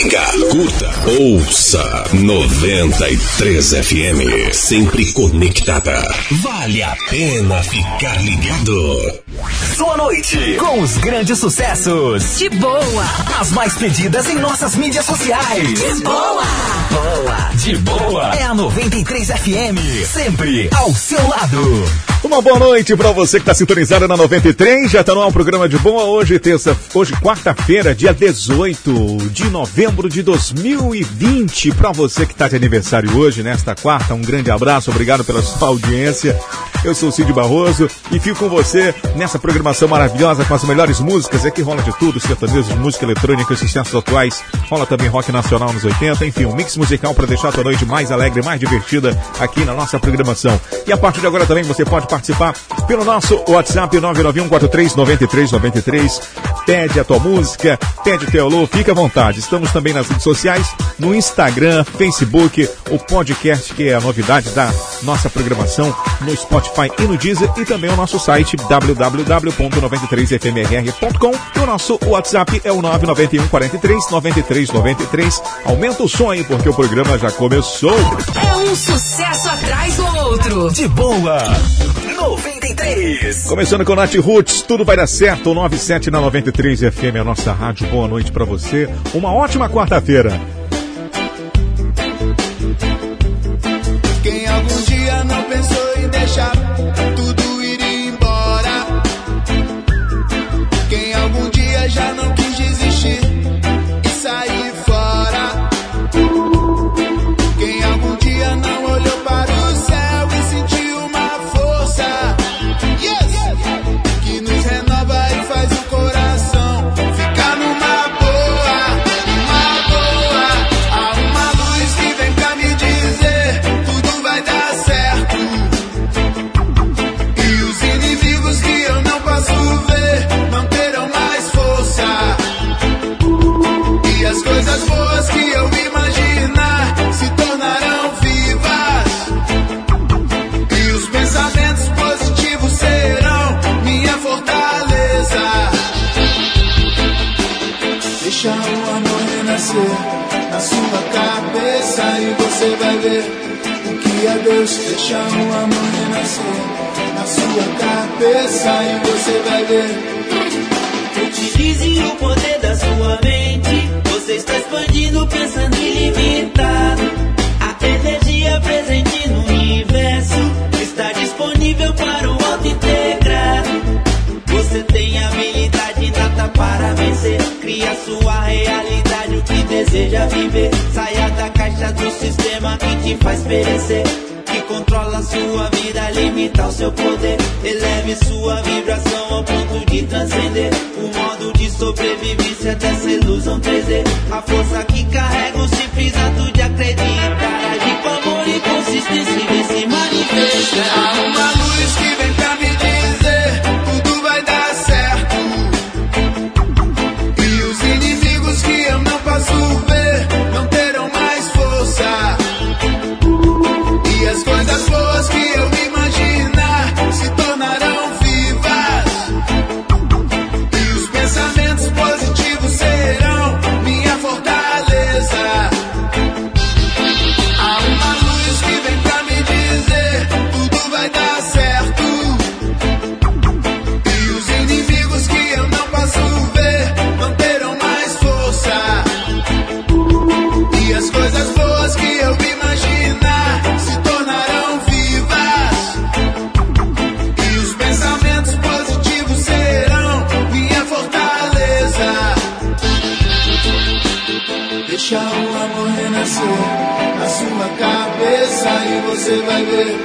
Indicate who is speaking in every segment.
Speaker 1: Siga, curta, ouça 93 FM. Sempre conectada. Vale a pena ficar ligado.
Speaker 2: Sua noite com os grandes sucessos.
Speaker 3: De boa.
Speaker 2: As mais pedidas em nossas mídias sociais.
Speaker 3: De boa.
Speaker 2: Boa. De boa. É a 93 FM. Sempre ao seu lado.
Speaker 4: Uma boa noite para você que está sintonizado na 93. Já está no ar um programa de boa hoje, terça, hoje quarta-feira, dia 18 de novembro de 2020. Para você que está de aniversário hoje, nesta quarta, um grande abraço, obrigado pela sua audiência. Eu sou Cid Barroso e fico com você nessa programação maravilhosa com as melhores músicas. Aqui rola de tudo, sertanejo, música eletrônica, sucessos atuais. Rola também rock nacional nos 80, enfim, um mix musical para deixar a tua noite mais alegre, mais divertida aqui na nossa programação. E a partir de agora também você pode participar pelo nosso WhatsApp 991439393. Pede a tua música, pede teu alô, fica à vontade. Estamos também nas redes sociais, no Instagram, Facebook, o podcast que é a novidade da nossa programação no Spotify e no Deezer e também o nosso site www.93fmrr.com e o nosso WhatsApp é o 991 43 93 93. Aumenta o som aí porque o programa já começou.
Speaker 3: É um sucesso atrás do outro.
Speaker 2: De boa. 93.
Speaker 4: Começando com Nath Roots, tudo vai dar certo. 97 na 93 FM, a nossa rádio. Boa noite para você. Uma ótima quarta-feira.
Speaker 5: Na sua cabeça e você vai ver o que é Deus. Deixa o amor renascer na sua cabeça e você vai ver.
Speaker 6: Utilize o poder da sua mente. Você está expandindo, pensando ilimitado. A energia presente no universo está disponível para o auto integrado. Você tem habilidade para vencer. Cria sua realidade, o que deseja viver. Saia da caixa do sistema que te faz perecer. Que controla sua vida, limita o seu poder. Eleve sua vibração ao ponto de transcender. O modo de sobrevivência dessa ilusão 3D. A força que carrega o simples ato de acreditar. Agir com amor e consistência e se manifestar.
Speaker 5: Há uma luz que vem na sua cabeça e você vai ver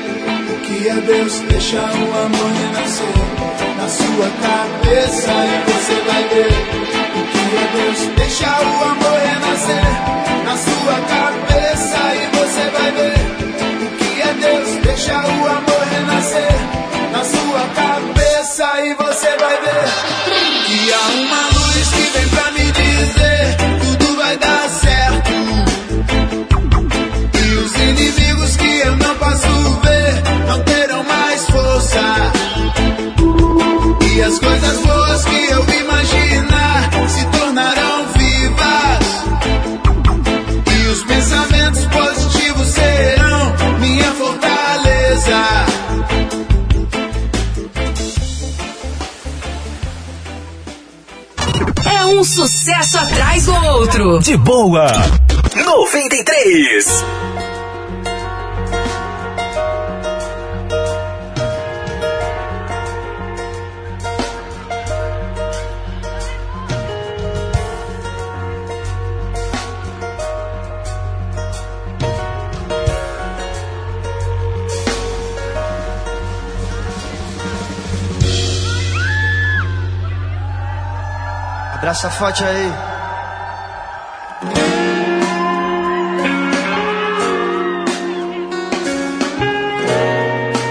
Speaker 5: o que é Deus. Deixa o amor renascer na sua cabeça e você vai ver o que é Deus. Deixa o amor renascer na sua cabeça e você vai ver o que é Deus. Deixa o amor renascer na sua cabeça e você vai ver que há uma não terão mais força. E as coisas boas que eu imaginar se tornarão vivas. E os pensamentos positivos serão minha fortaleza.
Speaker 3: É um sucesso atrás do outro.
Speaker 7: De boa. 93.
Speaker 8: Abraça forte aí.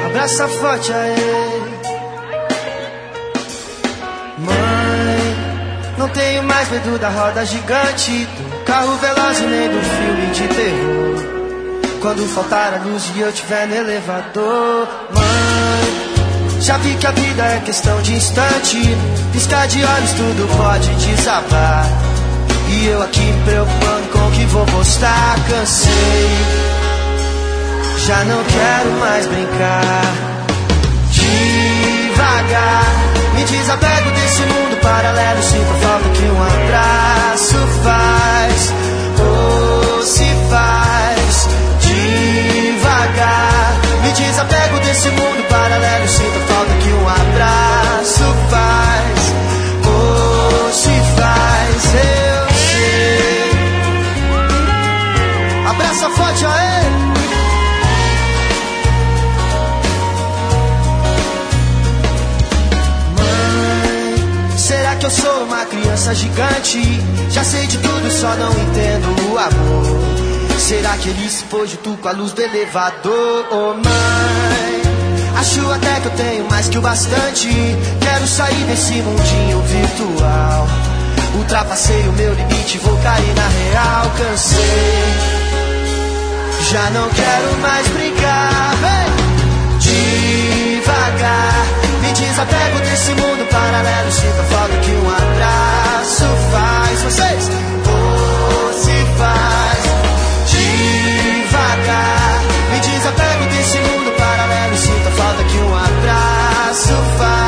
Speaker 8: Abraça forte aí. Mãe, não tenho mais medo da roda gigante, do carro veloz e nem do filme de terror. Quando faltar a luz e eu tiver no elevador, já vi que a vida é questão de instante. Piscar de olhos, tudo pode desabar. E eu aqui me preocupando com o que vou postar, cansei. Já não quero mais brincar. Devagar, me desapego desse mundo paralelo. Sinto falta que um abraço faz. Ou se faz. Desapego desse mundo paralelo. Sinto falta que um abraço faz. Ou se faz, eu sei. Abraça forte a ele. Mãe, será que eu sou uma criança gigante? Já sei de tudo, só não entendo o amor. Será que ele se pôs junto com a luz do elevador? Oh mãe, acho até que eu tenho mais que o bastante. Quero sair desse mundinho virtual. Ultrapassei o meu limite, vou cair na real, cansei. Já não quero mais brincar, vem devagar. Me desapego desse mundo paralelo. Sinto a falta que um abraço faz. Vocês, se faz desse mundo paralelo. Sinto a falta que um abraço faz.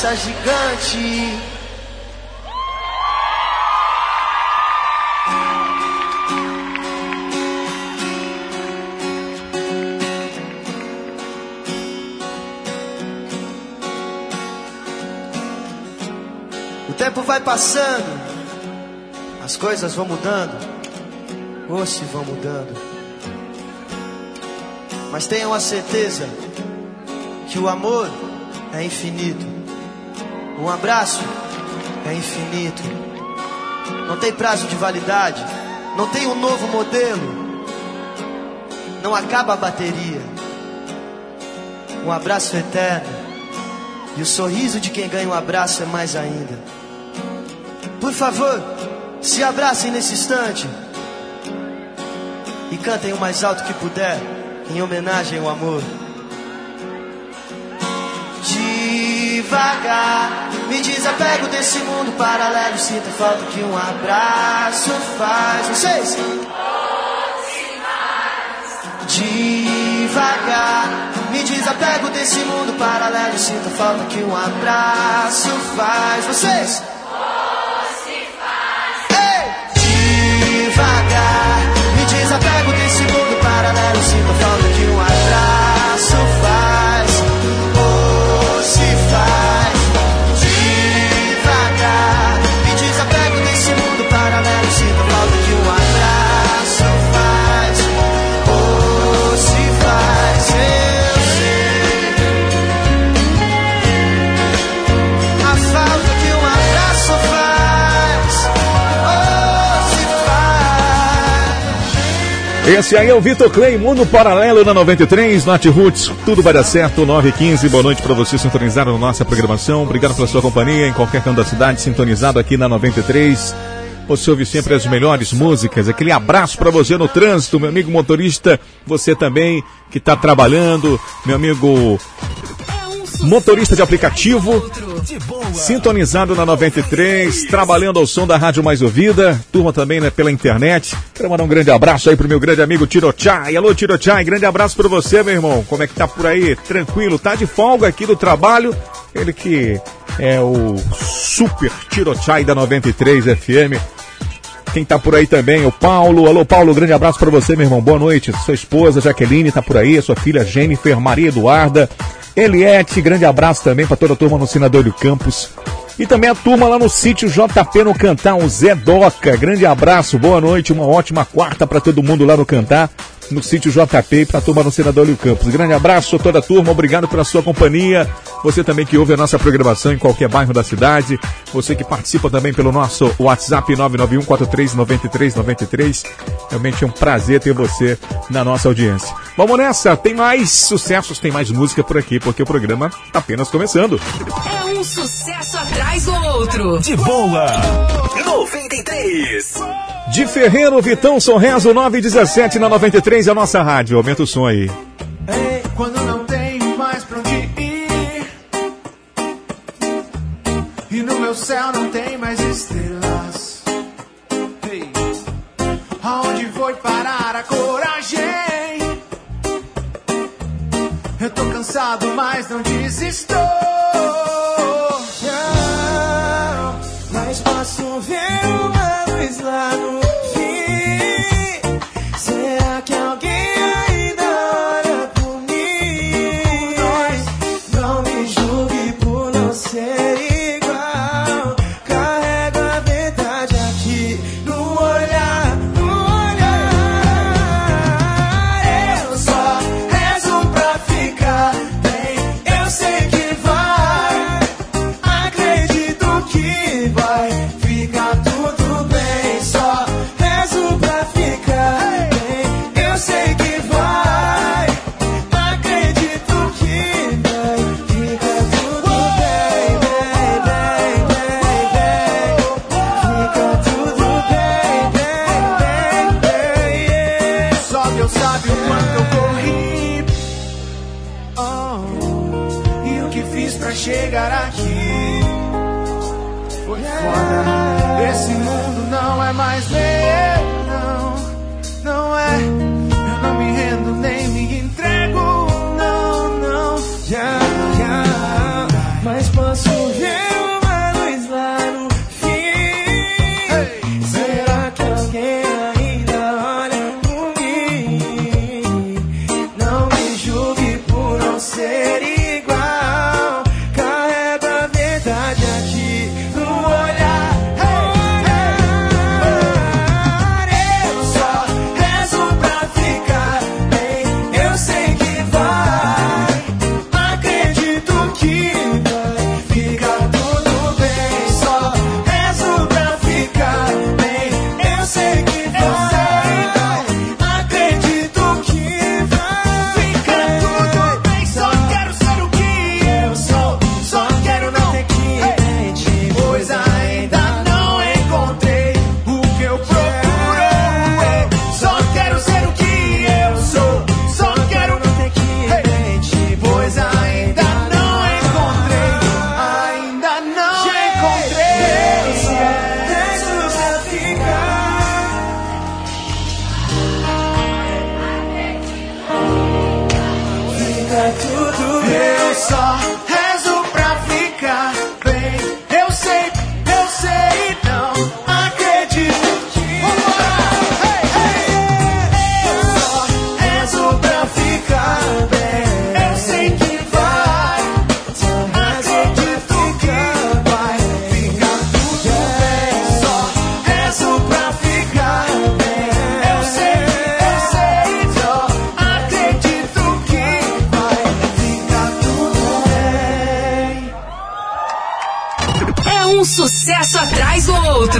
Speaker 8: Criança gigante? O tempo vai passando, as coisas vão mudando, ou se vão mudando. Mas tenham a certeza que o amor é infinito, um abraço é infinito, não tem prazo de validade, não tem um novo modelo, não acaba a bateria. Um abraço eterno. E o sorriso de quem ganha um abraço é mais ainda. Por favor, se abracem nesse instante. E cantem o mais alto que puder, em homenagem ao amor. Devagar, me desapego desse mundo paralelo. Sinto falta que um abraço faz. Vocês? Devagar, me desapego desse mundo paralelo. Sinto falta que um abraço faz. Vocês?
Speaker 4: Esse aí é o Vitor Clay, Mundo Paralelo na 93, Norte Roots, tudo vai dar certo, 9h15, boa noite para você sintonizado na nossa programação, obrigado pela sua companhia em qualquer canto da cidade, sintonizado aqui na 93. Você ouve sempre as melhores músicas, aquele abraço para você no trânsito, meu amigo motorista, você também que está trabalhando, meu amigo motorista de aplicativo, sintonizado na 93, trabalhando ao som da rádio mais ouvida, turma também né, pela internet. Quero mandar um grande abraço aí pro meu grande amigo Tirochai. Alô, Tirochai, grande abraço para você, meu irmão. Como é que tá por aí? Tranquilo? Tá de folga aqui do trabalho? Ele que é o super Tirochai da 93 FM. Quem tá por aí também, o Paulo. Alô, Paulo, grande abraço para você, meu irmão. Boa noite. Sua esposa, Jaqueline, tá por aí. Sua filha, Jennifer, Maria Eduarda. Eliette, grande abraço também para toda a turma no Sinadouro Campos. E também a turma lá no sítio JP no Cantar, o Zé Doca. Grande abraço, boa noite, uma ótima quarta para todo mundo lá no Cantar no sítio JP e para a turma no Senador Lio Campos. Grande abraço a toda a turma, obrigado pela sua companhia. Você também que ouve a nossa programação em qualquer bairro da cidade. Você que participa também pelo nosso WhatsApp 991439393. Realmente é um prazer ter você na nossa audiência. Vamos nessa, tem mais sucessos, tem mais música por aqui, porque o programa está apenas começando.
Speaker 3: É um sucesso atrás do outro.
Speaker 9: De boa. 93.
Speaker 4: De Ferreiro, Vitão Sorrezo, 917 na 93, a nossa rádio. Aumenta o som aí.
Speaker 5: Ei, quando não tenho mais pra onde ir E no meu céu não tem mais estrelas Ei, Aonde foi parar a coragem? Eu tô cansado, mas não desisto Não, Mas posso ver uma luz lá no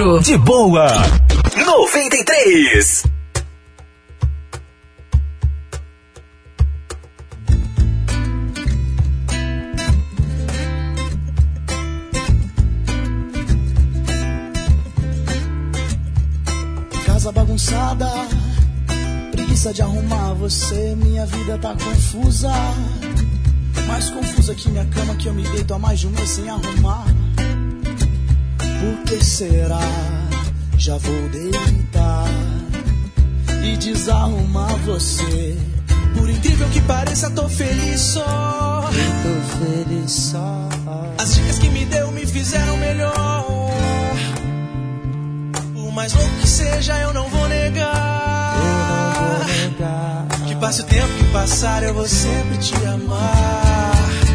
Speaker 3: Centro.
Speaker 9: De boa. 93.
Speaker 10: Casa bagunçada, preguiça de arrumar você. Minha vida tá confusa. Mais confusa que minha cama que eu me deito há mais de um mês sem arrumar. Por será? Já vou deitar e desarrumar você. Por incrível que pareça, tô feliz só.
Speaker 11: Tô feliz só.
Speaker 10: As dicas que me deu me fizeram melhor. O mais louco que seja, eu não vou negar.
Speaker 11: Eu não vou negar.
Speaker 10: Que passe o tempo que passar, eu vou sempre te amar.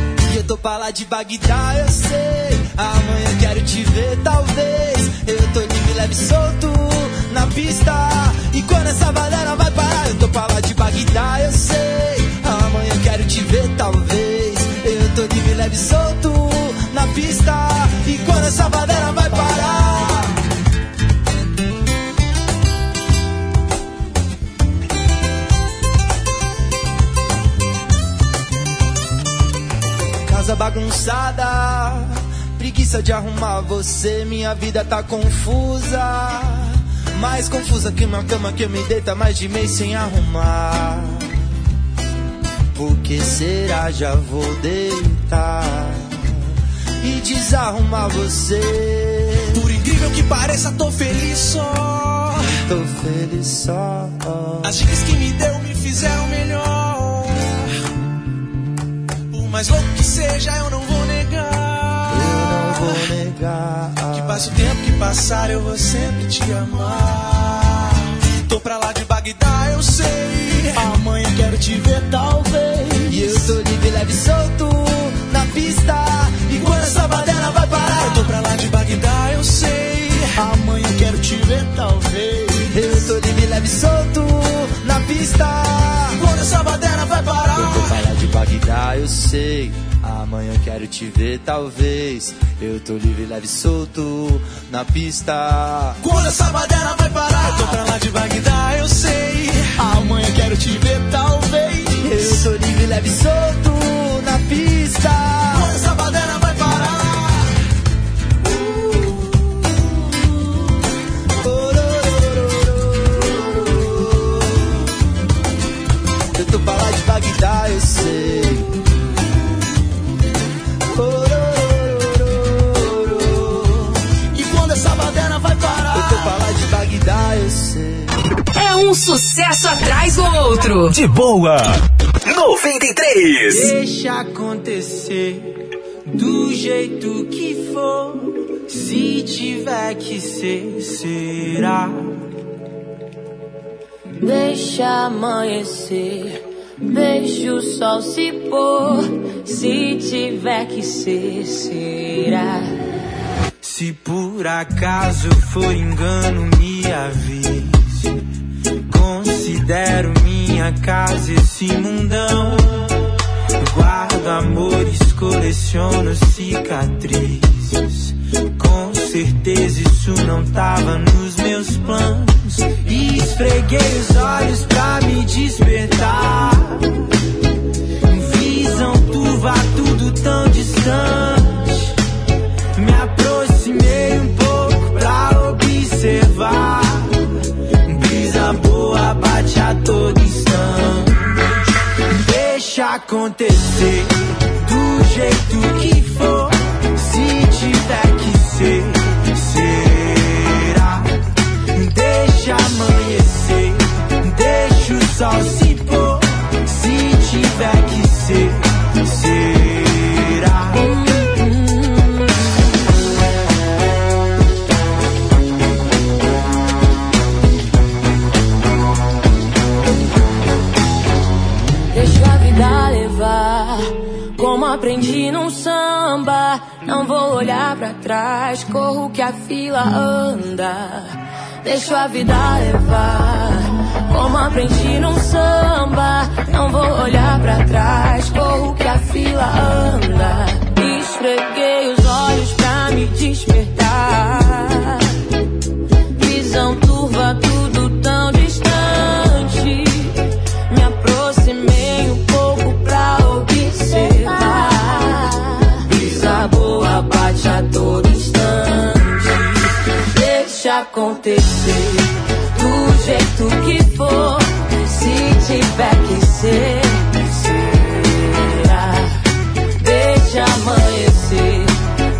Speaker 11: Tô pra lá de Bagdá, eu sei. Amanhã eu quero te ver, talvez. Eu tô livre, leve solto na pista. E quando essa galera vai parar, eu tô pra lá de Bagdá, eu sei. Amanhã eu quero te ver, talvez. Eu tô livre, leve solto na pista. E quando essa galera vai parar. Bagunçada, preguiça de arrumar você, minha vida tá confusa. Mais confusa que uma cama que eu me deita mais de mês sem arrumar. Por que será? Já vou deitar e desarrumar você.
Speaker 10: Por incrível que pareça, tô feliz só.
Speaker 11: Tô feliz só.
Speaker 10: As dicas que me deu me fizeram melhor. Mais louco que seja, eu não vou negar.
Speaker 11: Eu não vou negar.
Speaker 10: Que passe o tempo que passar, eu vou sempre te amar. Tô pra lá de Bagdá, eu sei. Amanhã quero te ver, talvez.
Speaker 11: E eu tô livre, leve e solto na pista.
Speaker 10: E quando essa baderna vai parar, eu tô pra lá de Bagdá, eu sei. Amanhã quero te ver, talvez.
Speaker 11: Eu tô livre, leve e solto na pista.
Speaker 10: Quando essa baderna vai parar.
Speaker 11: De Bagdá, eu sei. Amanhã quero te ver, talvez. Eu tô livre, leve e solto na pista.
Speaker 10: Quando essa baderna vai parar, eu tô pra lá de Bagdá, eu sei. Amanhã quero te ver, talvez.
Speaker 11: Eu tô livre, leve e solto na pista.
Speaker 10: Quando essa baderna vai
Speaker 11: Bagdá, eu sei.
Speaker 10: E quando essa vai parar.
Speaker 11: Eu tô de eu sei.
Speaker 3: É um sucesso atrás do outro.
Speaker 9: De boa. 93.
Speaker 11: Deixa acontecer do jeito que for. Se tiver que ser, será.
Speaker 12: Deixa amanhecer, deixa o sol se pôr. Se tiver que ser, será.
Speaker 11: Se por acaso for engano, me avise. Considero minha casa esse mundão. Guardo amores, coleciono cicatrizes. Com certeza isso não tava nos meus planos. E esfreguei os olhos pra me despertar. Visão turva, tudo tão distante. Me aproximei um pouco pra observar. Brisa boa bate a todo instante. Deixa acontecer do jeito que for. Se tiver que ser, Deixa amanhecer, deixa o sol se pôr. Se tiver que ser, será.
Speaker 12: Deixa a vida levar, como aprendi num samba. Não vou olhar pra trás, corro que a fila anda. Deixa a vida levar, como aprendi num samba. Não vou olhar pra trás, corro que a fila anda. Esfreguei os olhos pra me despertar. Visão turva, tudo tão distante. Me aproximei um pouco pra observar. Brisa boa bate a todo acontecer do jeito que for, se tiver que ser, será. Deixa amanhecer,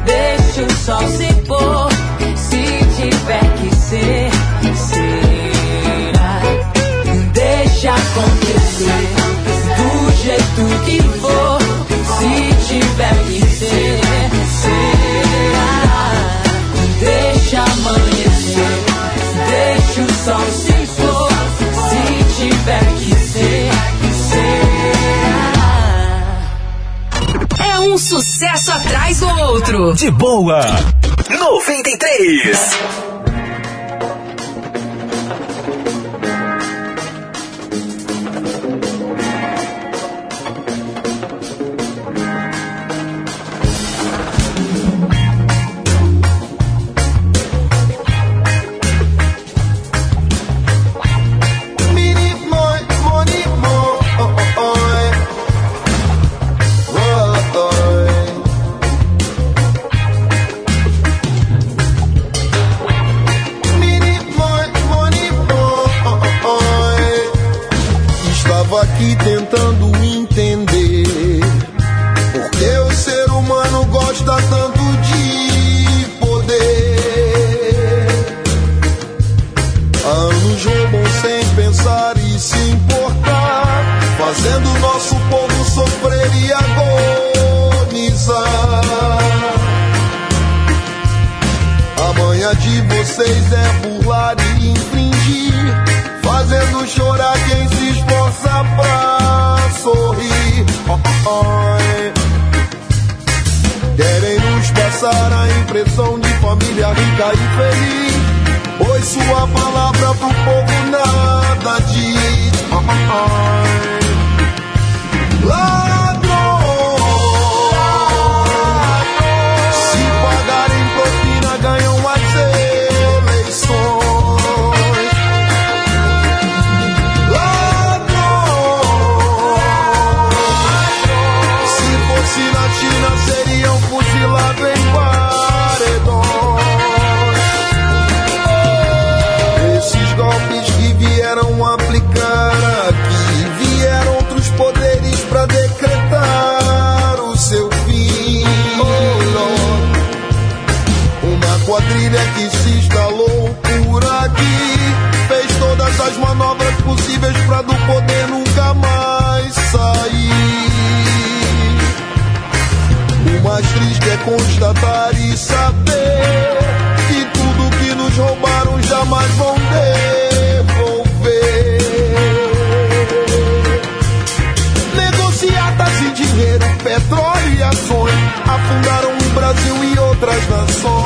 Speaker 12: deixa o sol se pôr, se tiver que ser, será. Deixa acontecer do jeito que for, se tiver que ser, será.
Speaker 3: Sucesso atrás do outro.
Speaker 7: De boa. 93. fez é burlar e infringir, fazendo chorar quem se esforça pra sorrir. Oh, oh. oh eh. Querem nos passar a impressão de família rica e feliz, pois sua palavra pro povo nada diz. Oh, oh, oh. Eh. constatar e saber que tudo que nos roubaram jamais vão devolver. Negociadas e dinheiro, petróleo e ações afundaram o Brasil e outras nações.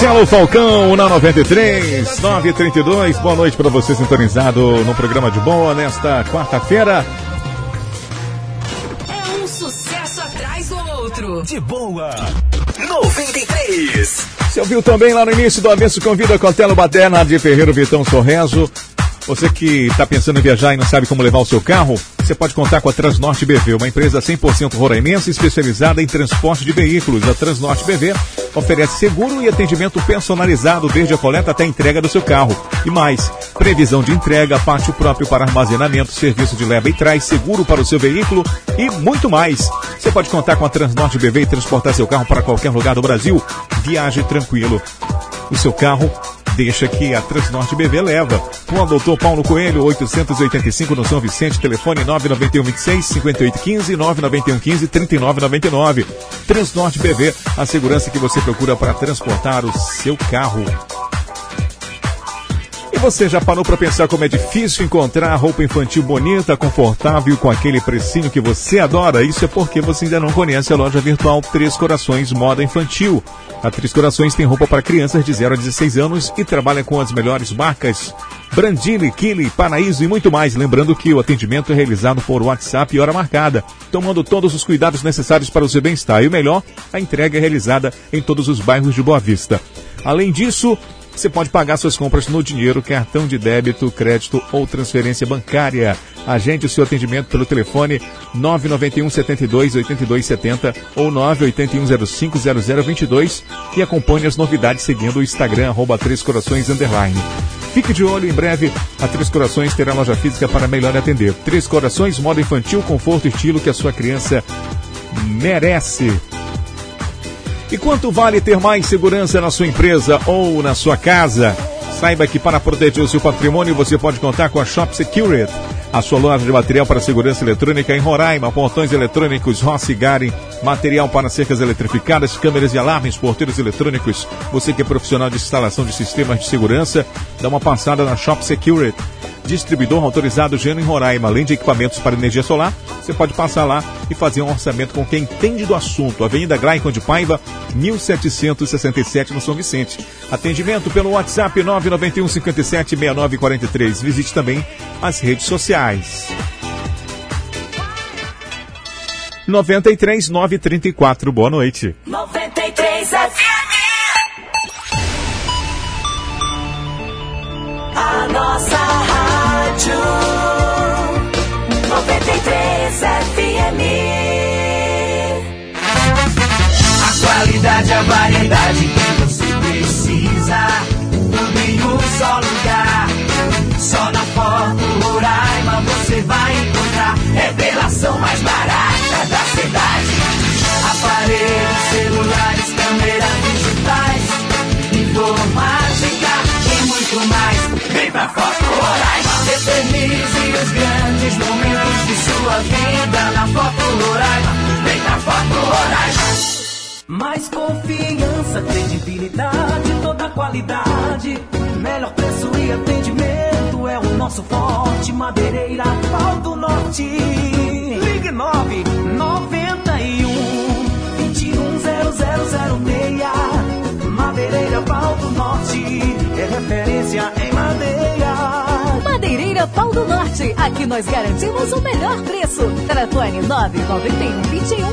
Speaker 4: Marcelo Falcão na 93, 932. Boa noite para você sintonizado no programa de boa nesta quarta-feira.
Speaker 3: É um sucesso atrás do outro.
Speaker 13: De boa. 93.
Speaker 4: Você ouviu também lá no início do Avesso Convida Cotelo Baderna de Ferreiro Vitão Sorreso. Você que está pensando em viajar e não sabe como levar o seu carro, você pode contar com a Transnorte BV, uma empresa 100% roraimense especializada em transporte de veículos. A Transnorte BV oferece seguro e atendimento personalizado desde a coleta até a entrega do seu carro. E mais, previsão de entrega, pátio próprio para armazenamento, serviço de leva e trás, seguro para o seu veículo e muito mais. Você pode contar com a Transnorte BV e transportar seu carro para qualquer lugar do Brasil. Viaje tranquilo. O seu carro deixa que a Transnorte BV leva. Com o doutor Paulo Coelho, 885 no São Vicente, telefone 991 26 5815 991 15 3999. Transnorte BV, a segurança que você procura para transportar o seu carro. Você já parou para pensar como é difícil encontrar roupa infantil bonita, confortável com aquele precinho que você adora? Isso é porque você ainda não conhece a loja virtual Três Corações Moda Infantil. A Três Corações tem roupa para crianças de 0 a 16 anos e trabalha com as melhores marcas Brandili, Kili, Paraíso e muito mais. Lembrando que o atendimento é realizado por WhatsApp e hora marcada, tomando todos os cuidados necessários para o seu bem-estar. E o melhor, a entrega é realizada em todos os bairros de Boa Vista. Além disso, você pode pagar suas compras no dinheiro, cartão de débito, crédito ou transferência bancária. Agende o seu atendimento pelo telefone 991 72 82 70 ou 981 05 0022 e acompanhe as novidades seguindo o Instagram arroba Três Corações Underline. Fique de olho, em breve a Três Corações terá loja física para melhor atender. Três Corações, moda infantil, conforto e estilo que a sua criança merece. E quanto vale ter mais segurança na sua empresa ou na sua casa? Saiba que para proteger o seu patrimônio você pode contar com a Shop Security, a sua loja de material para segurança eletrônica em Roraima, portões eletrônicos Rossi Garen, material para cercas eletrificadas, câmeras e alarmes, porteiros eletrônicos. Você que é profissional de instalação de sistemas de segurança, dá uma passada na Shop Security distribuidor autorizado Geno em Roraima, além de equipamentos para energia solar, você pode passar lá e fazer um orçamento com quem entende do assunto. Avenida Graicon de Paiva, 1767 no São Vicente. Atendimento pelo WhatsApp 991 57 69 43. Visite também as redes sociais. 93 934. Boa noite.
Speaker 14: 93 FM. A nossa rádio 93 FM.
Speaker 15: A qualidade, a variedade que você precisa. Tudo em um só lugar. Só na Foto Roraima você vai encontrar. Revelação mais barata da cidade. Aparelhos, celulares, câmeras pra Foto Roraima. Eternize os grandes momentos de sua vida na Foto Roraima. Vem pra Foto Roraima.
Speaker 16: Mais confiança, credibilidade, toda qualidade. Melhor preço e atendimento é o nosso forte. Madeireira, pau do norte. Ligue 9 91 21 0006. Madeireira, norte. É referência em madeira.
Speaker 17: Madeireira Pau do Norte. Aqui nós garantimos o melhor preço. Telefone 991 21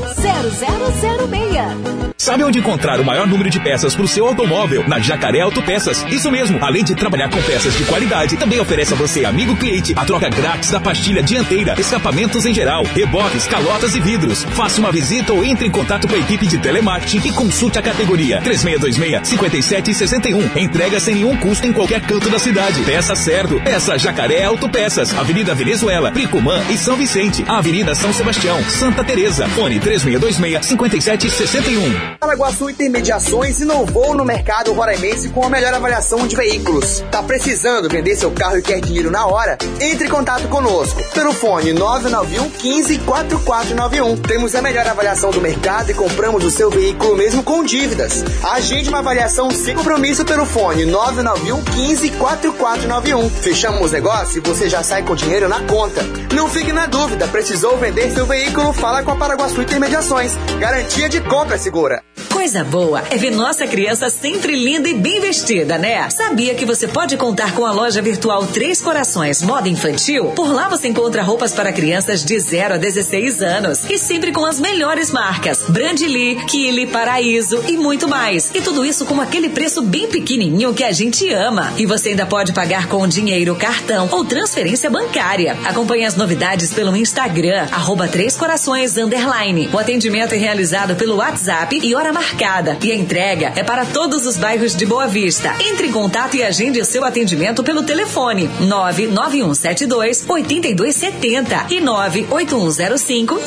Speaker 17: 0006.
Speaker 13: Sabe onde encontrar o maior número de peças para o seu automóvel? Na Jacaré Autopeças. Isso mesmo. Além de trabalhar com peças de qualidade, também oferece a você, amigo cliente, a troca grátis da pastilha dianteira, escapamentos em geral, reboques, calotas e vidros. Faça uma visita ou entre em contato com a equipe de telemarketing e consulte a categoria 3626-5761. Entrega sem nenhum custo em qualquer canto da cidade. Peça certo. Peça Jacaré Autopeças. Avenida Venezuela, Pricumã e São Vicente. Avenida São Sebastião, Santa Teresa. Fone 3626-5761.
Speaker 18: Paraguaçu Intermediações inovou no mercado roraimense com a melhor avaliação de veículos. Tá precisando vender seu carro e quer dinheiro na hora? Entre em contato conosco pelo fone 991 15 4491. Temos a melhor avaliação do mercado e compramos o seu veículo mesmo com dívidas. Agende uma avaliação sem compromisso pelo fone 991 15 4491. Fechamos os negócios e você já sai com dinheiro na conta. Não fique na dúvida, precisou vender seu veículo? Fala com a Paraguaçu Intermediações. Garantia de compra segura.
Speaker 3: Coisa boa é ver nossa criança sempre linda e bem vestida, né? Sabia que você pode contar com a loja virtual Três Corações Moda Infantil? Por lá você encontra roupas para crianças de 0 a 16 anos e sempre com as melhores marcas: Brandly, Kili, Paraíso e muito mais. E tudo isso com aquele preço bem pequenininho que a gente ama. E você ainda pode pagar com dinheiro, cartão ou transferência bancária. Acompanhe as novidades pelo Instagram, arroba Três Corações Underline. O atendimento é realizado pelo WhatsApp e hora marcada. E a entrega é para todos os bairros de Boa Vista. Entre em contato e agende seu atendimento pelo telefone 99172 8270 e 98105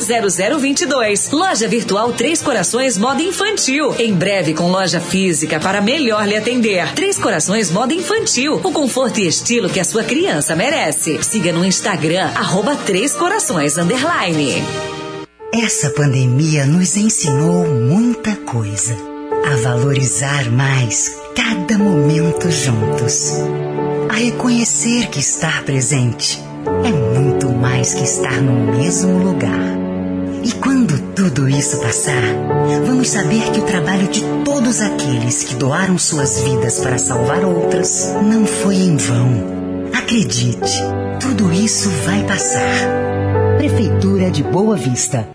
Speaker 3: 0022. Loja Virtual Três Corações Moda Infantil. Em breve com loja física para melhor lhe atender. Três Corações Moda Infantil. O conforto e estilo que a sua criança merece. Siga no Instagram, arroba Três Corações Underline.
Speaker 19: Essa pandemia nos ensinou muita coisa. A valorizar mais cada momento juntos. A reconhecer que estar presente é muito mais que estar no mesmo lugar. E quando tudo isso passar, vamos saber que o trabalho de todos aqueles que doaram suas vidas para salvar outras não foi em vão. Acredite, tudo isso vai passar. Prefeitura de Boa Vista.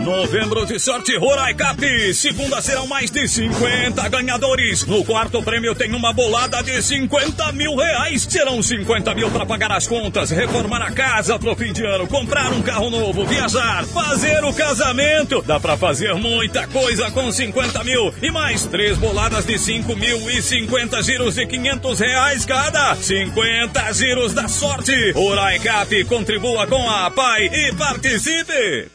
Speaker 7: Novembro de sorte Rorai Cap. Segunda serão mais de 50 ganhadores. No quarto prêmio tem uma bolada de 50 mil reais. Serão 50 mil para pagar as contas, reformar a casa pro fim de ano, comprar um carro novo, viajar, fazer o casamento. Dá para fazer muita coisa com 50 mil. E mais três boladas de 5 mil e 50 giros de 500 reais cada. 50 giros da sorte. Rorai Cap contribua com a PAI e participe.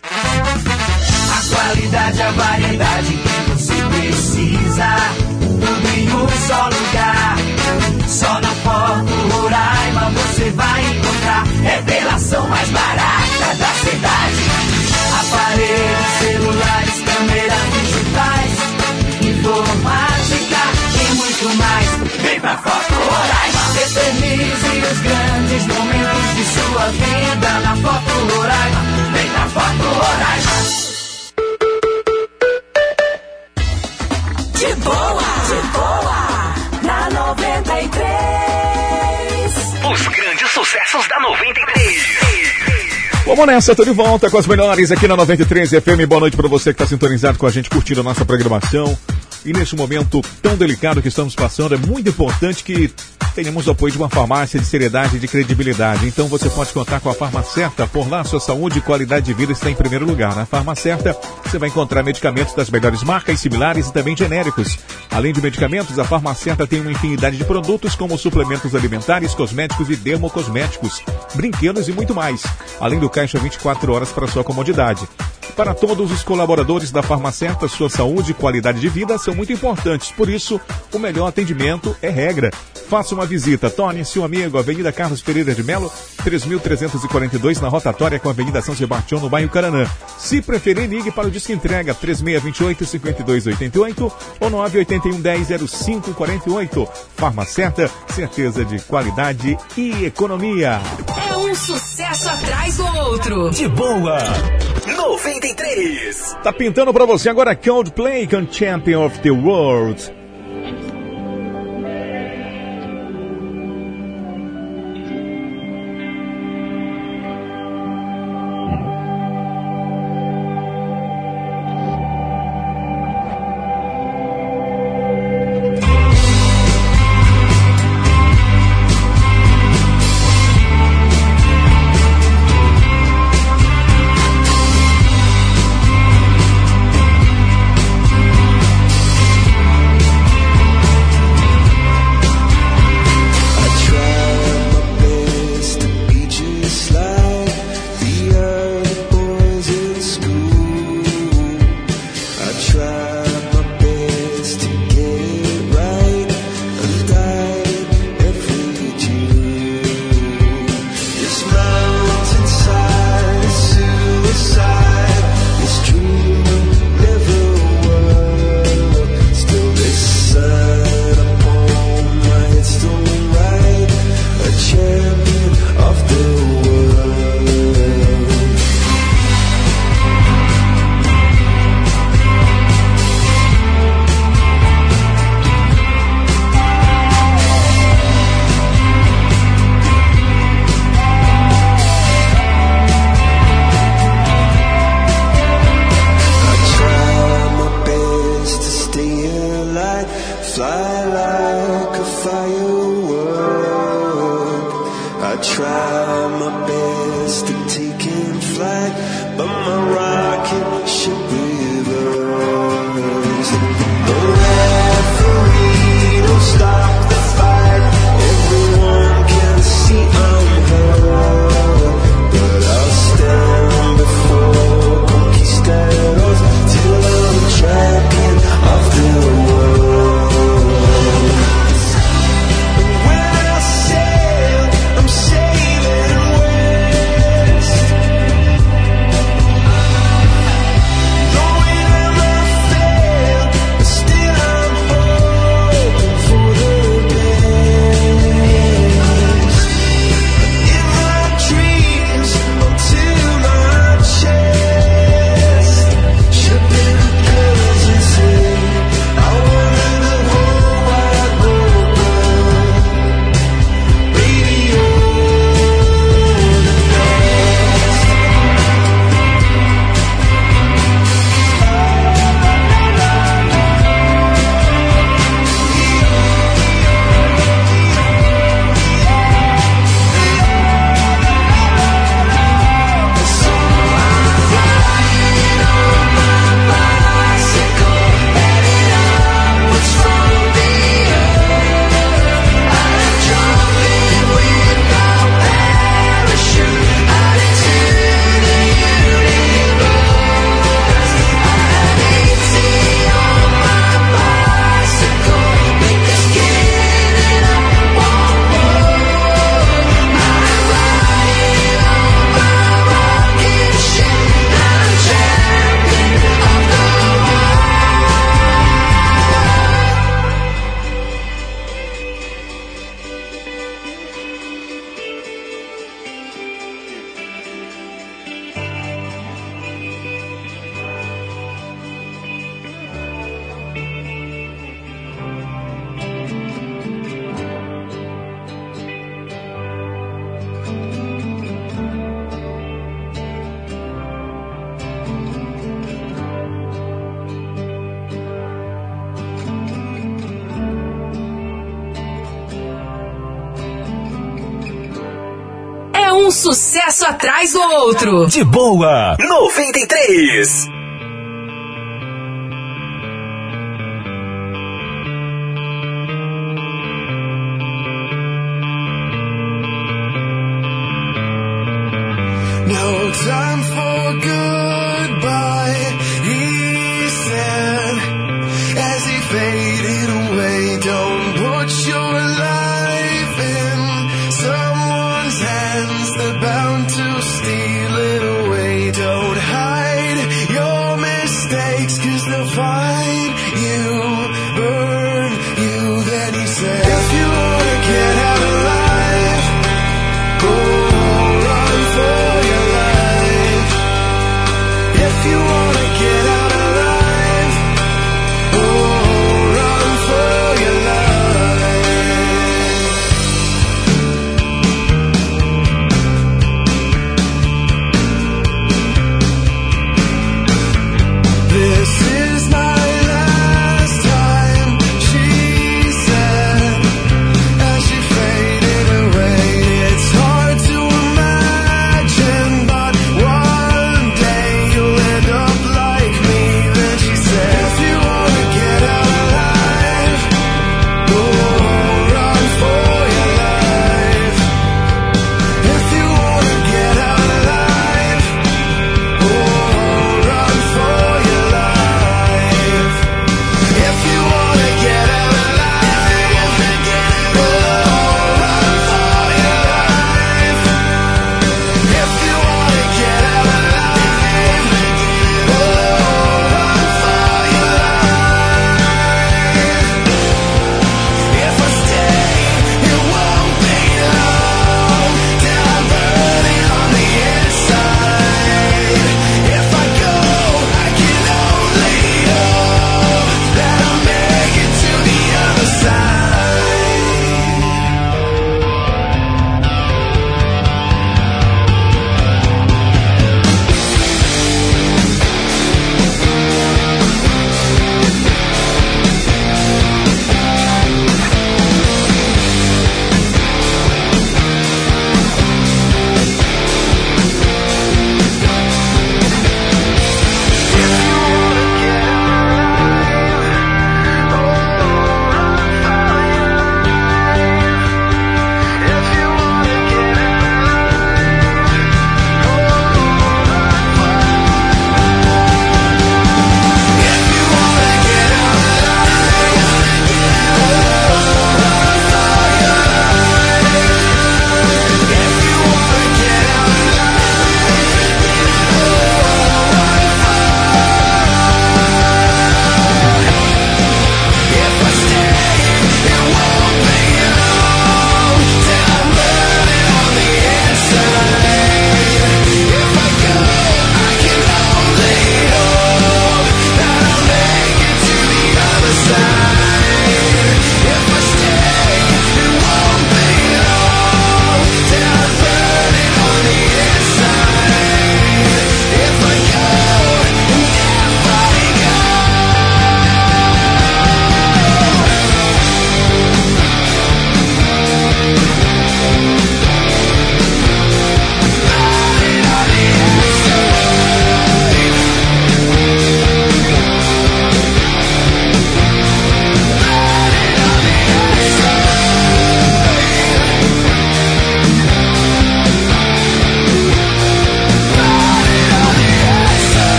Speaker 15: Qualidade, a variedade que você precisa. Tudo em um só lugar. Só na Foto Roraima você vai encontrar. Revelação mais barata da cidade. Aparelhos, celulares, câmeras digitais. Informática e muito mais. Vem pra Foto Roraima. Eternize os grandes momentos de sua vida na Foto Roraima. Vem pra Foto Roraima.
Speaker 3: De boa, de boa, na 93.
Speaker 5: Os grandes sucessos da 93.
Speaker 4: Vamos nessa, tô de volta com as melhores aqui na 93 FM. Boa noite para você que está sintonizado com a gente, curtindo a nossa programação. E nesse momento tão delicado que estamos passando, é muito importante que tenhamos o apoio de uma farmácia de seriedade e de credibilidade. Então você pode contar com a Farmacerta. Por lá, sua saúde e qualidade de vida está em primeiro lugar. Na Farmacerta, você vai encontrar medicamentos das melhores marcas, similares e também genéricos. Além de medicamentos, a Farmacerta tem uma infinidade de produtos como suplementos alimentares, cosméticos e dermocosméticos, brinquedos e muito mais. Além do caixa 24 horas para sua comodidade. Para todos os colaboradores da Farmacerta, sua saúde e qualidade de vida são muito importantes. Por isso, o melhor atendimento é regra. Faça uma visita. Torne-se um amigo. Avenida Carlos Pereira de Melo, 3.342, na rotatória com a Avenida São Sebastião, no bairro Caranã. Se preferir, ligue para o Disque Entrega 3628-5288 ou 981-10-0548. Farmacerta, certeza de qualidade e economia.
Speaker 3: É um sucesso atrás do outro.
Speaker 5: De boa. 93.
Speaker 4: Tá pintando pra você agora Coldplay com Champion of
Speaker 20: the World.
Speaker 3: Sucesso atrás do outro.
Speaker 2: De boa.
Speaker 9: 93.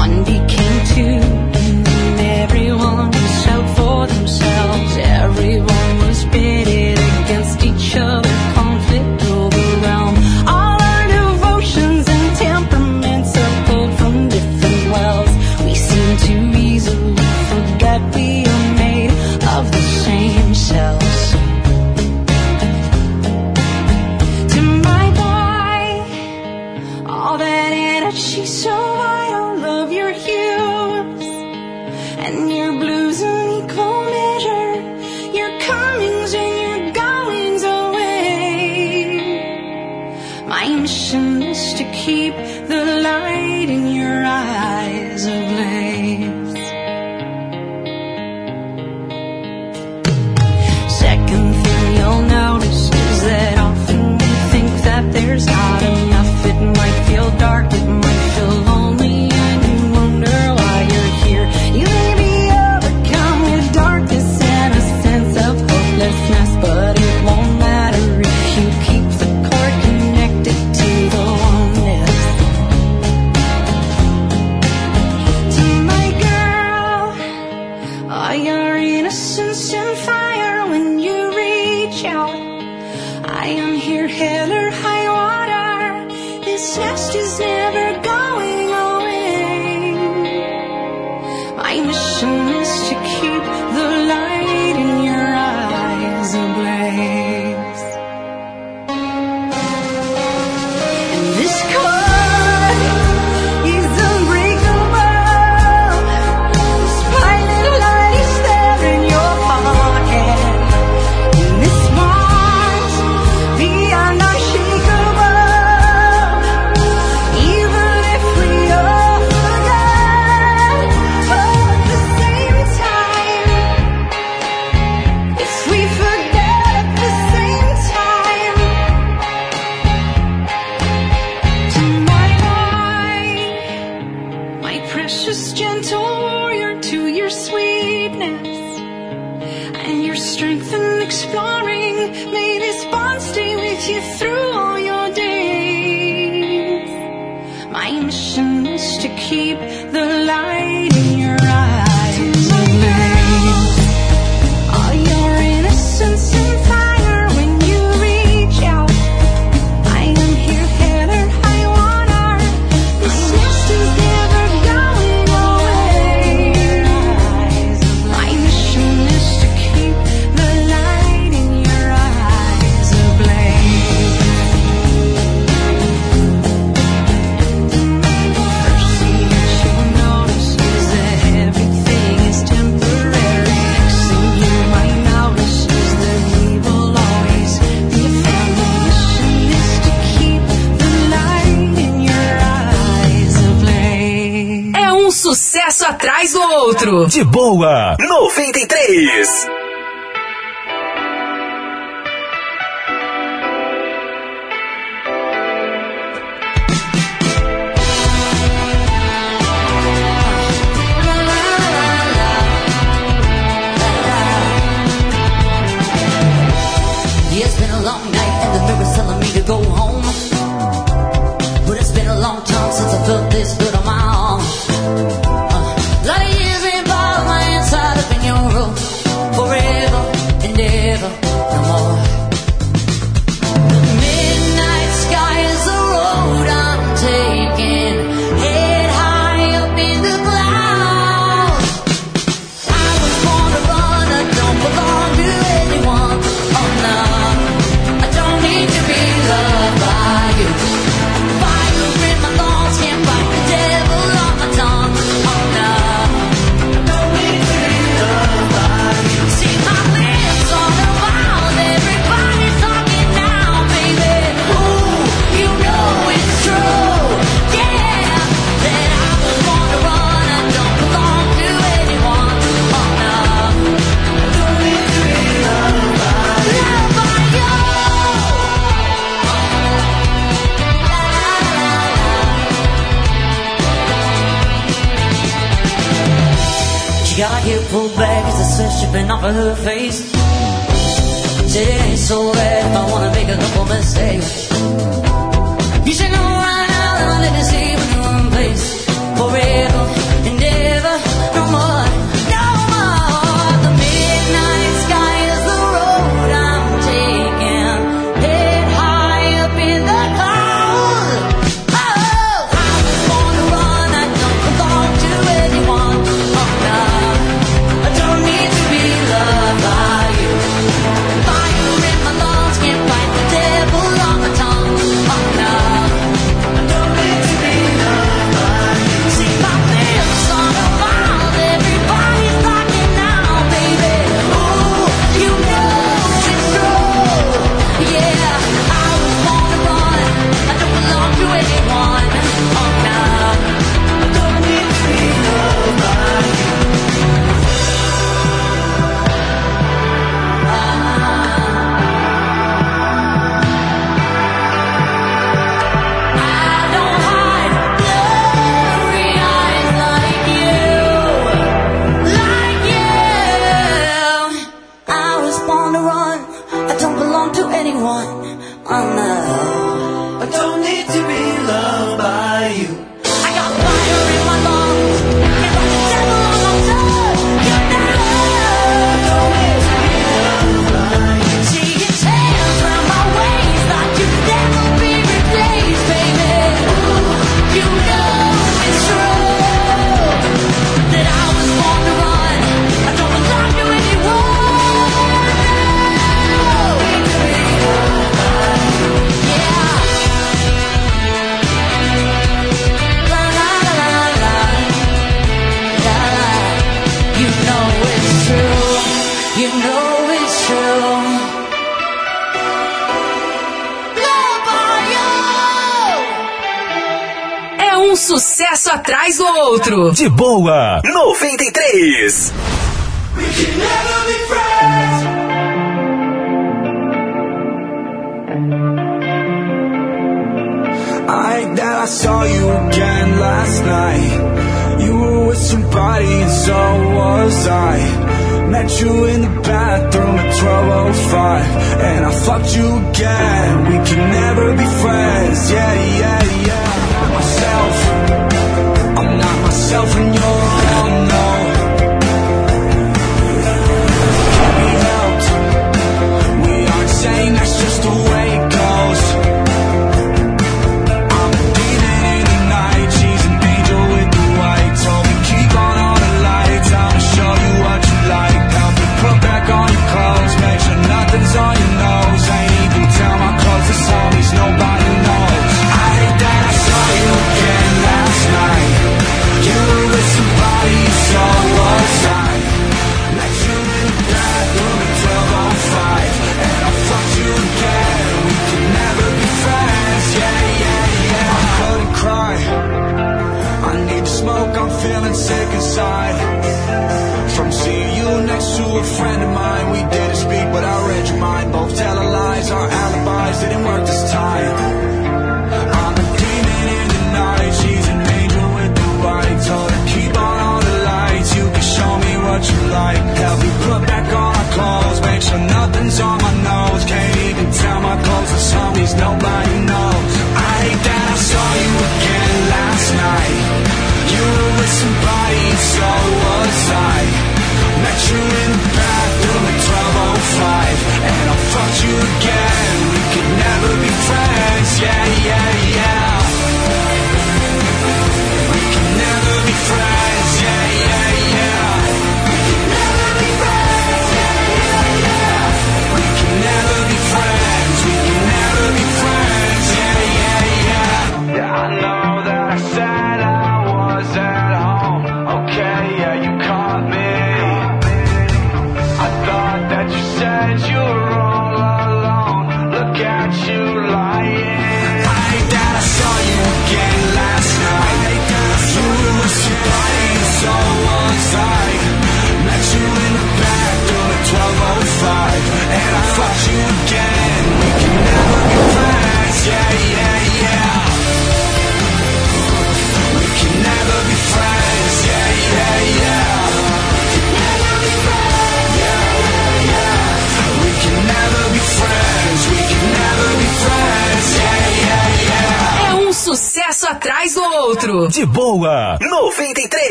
Speaker 21: One became two, and everyone
Speaker 7: De boa.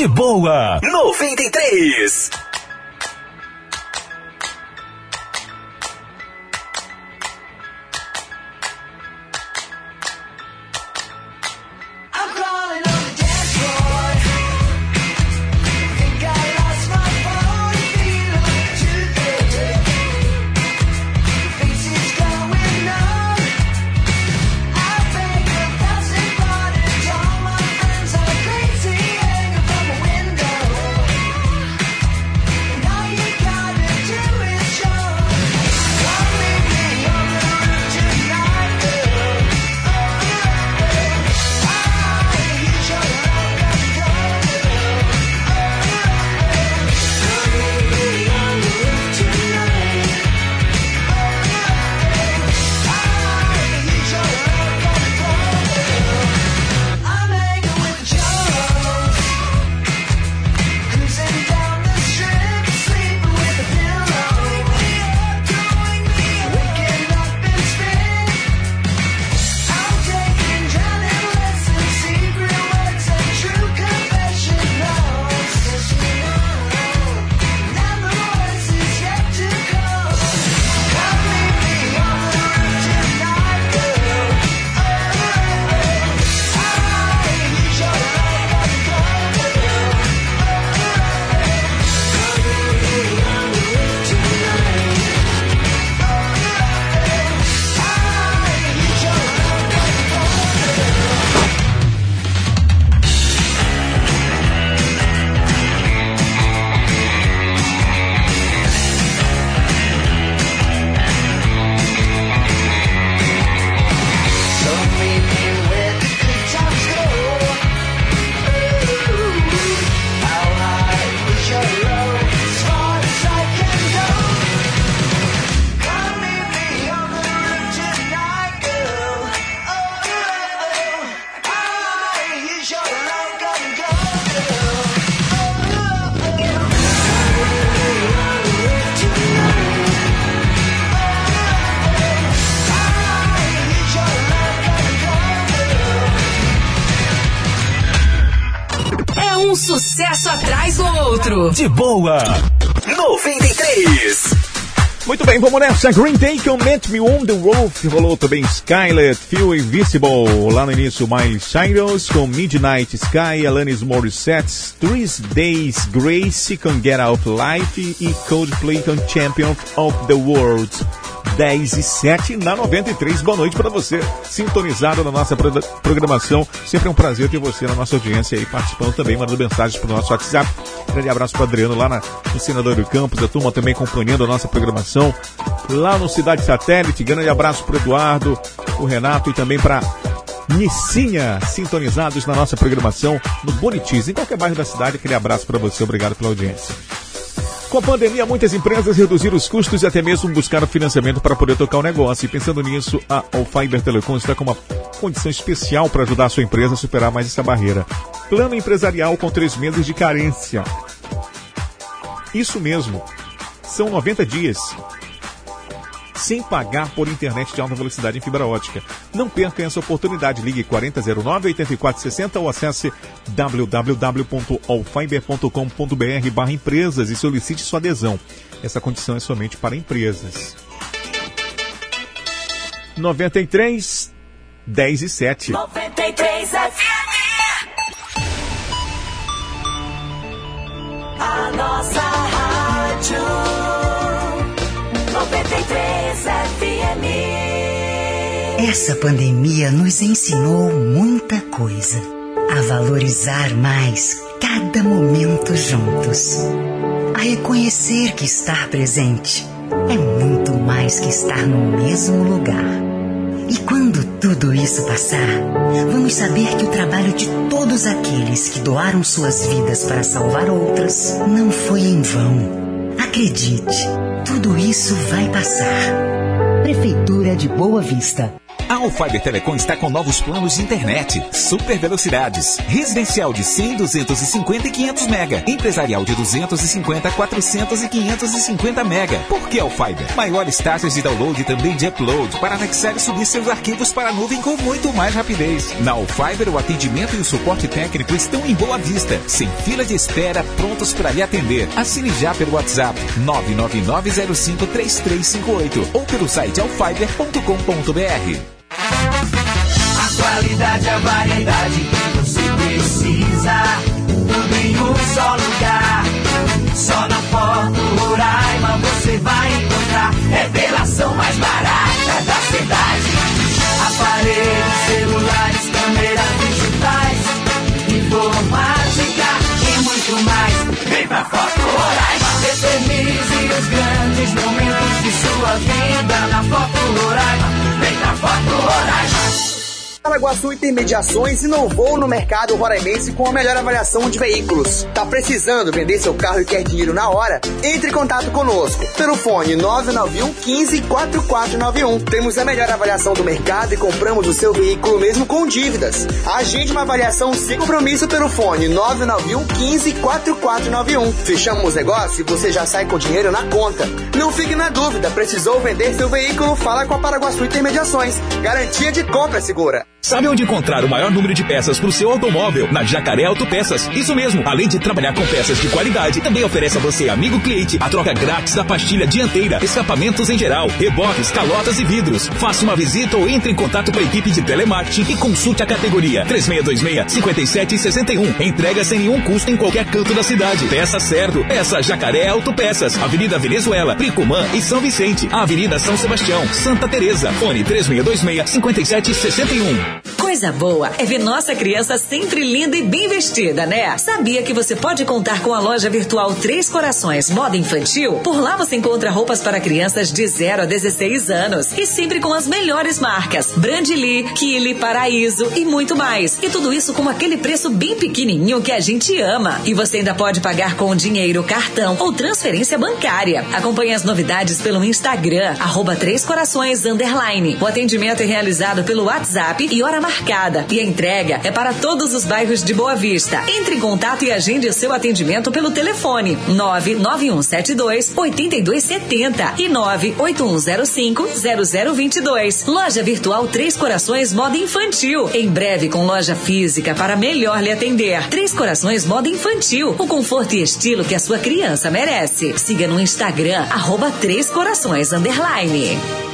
Speaker 5: De boa. De boa. 93.
Speaker 4: Muito bem, vamos nessa. Green Day com Met Me on the Roof. Rolou também Skylet, Feel Invisible. Lá no início, Miley Cyrus com Midnight Sky, Alanis Morissette, Three Days Grace com Get Out Life e Coldplay com Champion of the World. 10 e 7 na 93. Boa noite para você, sintonizado na nossa pro- programação. Sempre é um prazer ter você na nossa audiência aí, participando também, mandando mensagens pro nosso WhatsApp. Grande abraço para Adriano lá na, no Senador do Campos, a turma também acompanhando a nossa programação lá no Cidade Satélite. Grande abraço para Eduardo, o Renato e também para Nissinha, sintonizados na nossa programação no Bonitis, em qualquer bairro da cidade. Aquele abraço para você, obrigado pela audiência. Com a pandemia, muitas empresas reduziram os custos e até mesmo buscaram financiamento para poder tocar o negócio. E pensando nisso, a Alfiber Telecom está com uma condição especial para ajudar a sua empresa a superar mais essa barreira. Plano empresarial com três meses de carência. Isso mesmo. São 90 dias sem pagar por internet de alta velocidade em fibra ótica. Não perca essa oportunidade. Ligue 4009-8460 ou acesse www.allfiber.com.br barra empresas e solicite sua adesão. Essa condição é somente para empresas. 93 10 e 7.
Speaker 9: 93 FM. A nossa
Speaker 19: Essa pandemia nos ensinou muita coisa. A valorizar mais cada momento juntos. A reconhecer que estar presente é muito mais que estar no mesmo lugar. E quando tudo isso passar, vamos saber que o trabalho de todos aqueles que doaram suas vidas para salvar outras não foi em vão. Acredite, tudo isso vai passar. Prefeitura de Boa Vista.
Speaker 7: A Alfiber Telecom está com novos planos de internet, super velocidades, residencial de 100, 250 e 500 mega, empresarial de 250, 400 e 550 mega. Por que Alfiber? Maiores taxas de download e também de upload para anexar e subir seus arquivos para a nuvem com muito mais rapidez. Na Alfiber, o atendimento e o suporte técnico estão em Boa Vista, sem fila de espera, prontos para lhe atender. Assine já pelo WhatsApp 999053358 ou pelo site alfiber.com.br.
Speaker 15: A qualidade, a variedade que você precisa. Tudo em um só lugar. Só na Foto Roraima você vai encontrar. Revelação mais barata da cidade. Aparelhos, celulares, câmeras digitais. Informática e muito mais. Vem pra Foto Roraima. Eternize os grandes momentos de sua vida na Foto Roraima. Vem pra Foto Roraima.
Speaker 18: Paraguaçu Intermediações inovou no mercado roraimense com a melhor avaliação de veículos. Tá precisando vender seu carro e quer dinheiro na hora? Entre em contato conosco pelo fone 991 15 4491. Temos a melhor avaliação do mercado e compramos o seu veículo mesmo com dívidas. Agende uma avaliação sem compromisso pelo fone 991 15 4491. Fechamos o negócio e você já sai com dinheiro na conta. Não fique na dúvida, precisou vender seu veículo? Fala com a Paraguaçu Intermediações. Garantia de compra segura.
Speaker 7: Sabe onde encontrar o maior número de peças para o seu automóvel? Na Jacaré Autopeças. Isso mesmo. Além de trabalhar com peças de qualidade, também oferece a você, amigo cliente, a troca grátis da pastilha dianteira, escapamentos em geral, reboques, calotas e vidros. Faça uma visita ou entre em contato com a equipe de telemarketing e consulte a categoria 3626-5761. Entrega sem nenhum custo em qualquer canto da cidade. Peça certo. Peça Jacaré Autopeças. Avenida Venezuela, Pricumã e São Vicente. Avenida São Sebastião, Santa Teresa. Fone 3626-5761.
Speaker 3: Coisa boa é ver nossa criança sempre linda e bem vestida, né? Sabia que você pode contar com a loja virtual Três Corações Moda Infantil? Por lá você encontra roupas para crianças de 0 a 16 anos e sempre com as melhores marcas: Brandly, Kili, Paraíso e muito mais. E tudo isso com aquele preço bem pequenininho que a gente ama. E você ainda pode pagar com dinheiro, cartão ou transferência bancária. Acompanhe as novidades pelo Instagram, arroba Três Corações Underline. O atendimento é realizado pelo WhatsApp e hora marcada. E a entrega é para todos os bairros de Boa Vista. Entre em contato e agende o seu atendimento pelo telefone 99172 8270 e 98105 0022. Loja virtual Três Corações Moda Infantil. Em breve com loja física para melhor lhe atender. Três Corações Moda Infantil. O conforto e estilo que a sua criança merece. Siga no Instagram, arroba Três Corações Underline.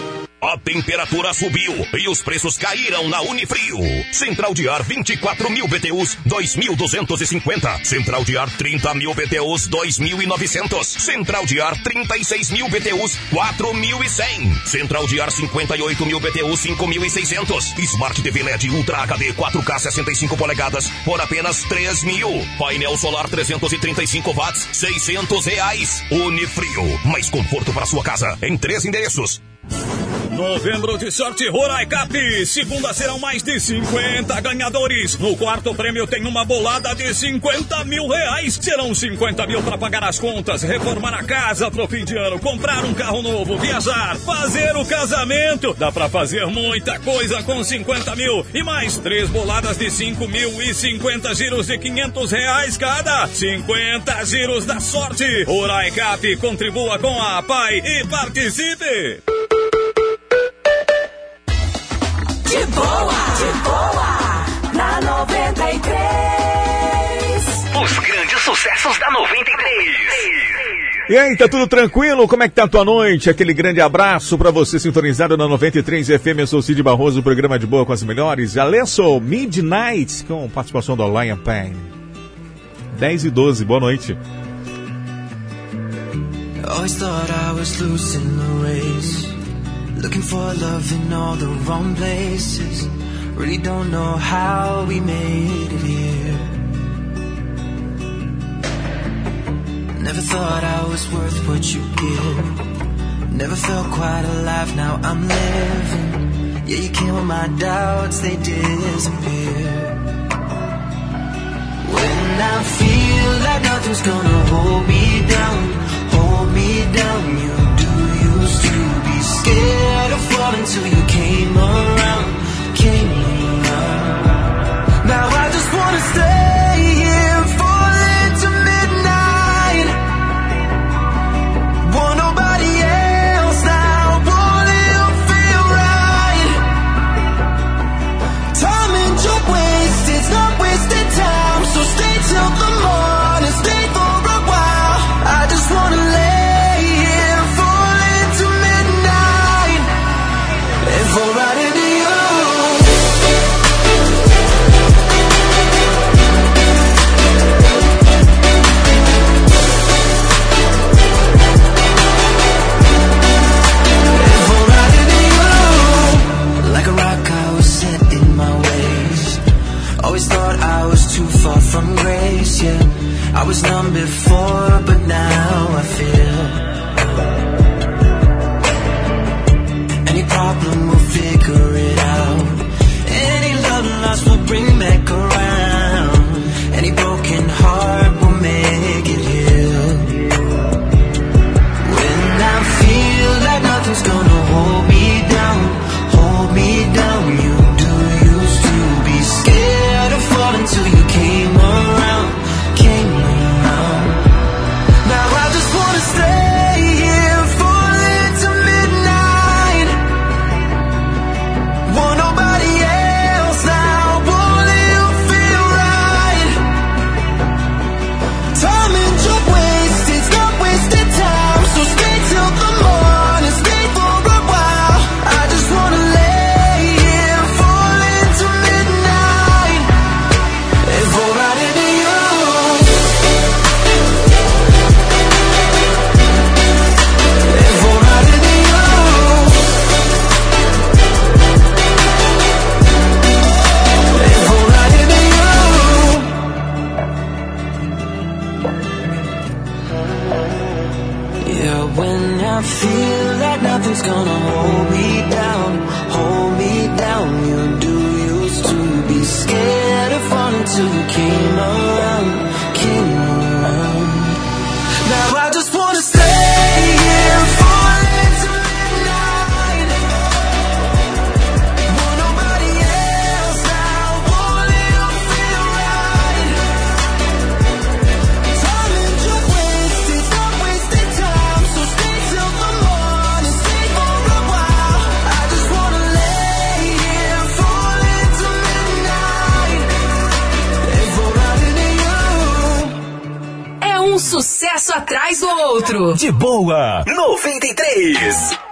Speaker 1: A temperatura subiu e os preços caíram na Unifrio. Central de ar 24 mil BTUs 2.250. Central de ar 30 mil BTUs 2.900. Central de ar 36 mil BTUs 4.100. Central de ar 58 mil BTUs 5.600. Smart TV LED Ultra HD 4K 65 polegadas por apenas 3 mil. Painel solar 335 watts 600 reais. Unifrio mais conforto para sua casa em três endereços.
Speaker 7: Novembro de sorte Roraicap. Segunda serão mais de 50 ganhadores. No quarto prêmio tem uma bolada de 50 mil reais. Serão 50 mil para pagar as contas, reformar a casa pro fim de ano, comprar um carro novo, viajar, fazer o casamento. Dá para fazer muita coisa com 50 mil. E mais três boladas de 5 mil e 50 giros de 500 reais cada. 50 giros da sorte. Roraicap contribua com a PAI e participe.
Speaker 9: De boa, de boa, na 93.
Speaker 5: Os grandes sucessos da 93.
Speaker 4: E aí, tá tudo tranquilo? Como é que tá a tua noite? Aquele grande abraço pra você sintonizado na 93 FM. Eu sou o Cid Barroso, o programa de boa com as melhores. Alesso, Midnight, com participação do Lion Payne. 10 e 12, boa noite.
Speaker 20: Always thought I was losing the race. Looking for love in all the wrong places. Really don't know how we made it here. Never thought I was worth what you give. Never felt quite alive, now I'm living. Yeah, you kill my doubts, they disappear. When I feel like nothing's gonna hold me down, hold me down, you used to be scared of falling till you came around, came around. Now I just wanna stay
Speaker 3: mais o outro.
Speaker 2: De boa,
Speaker 22: 93.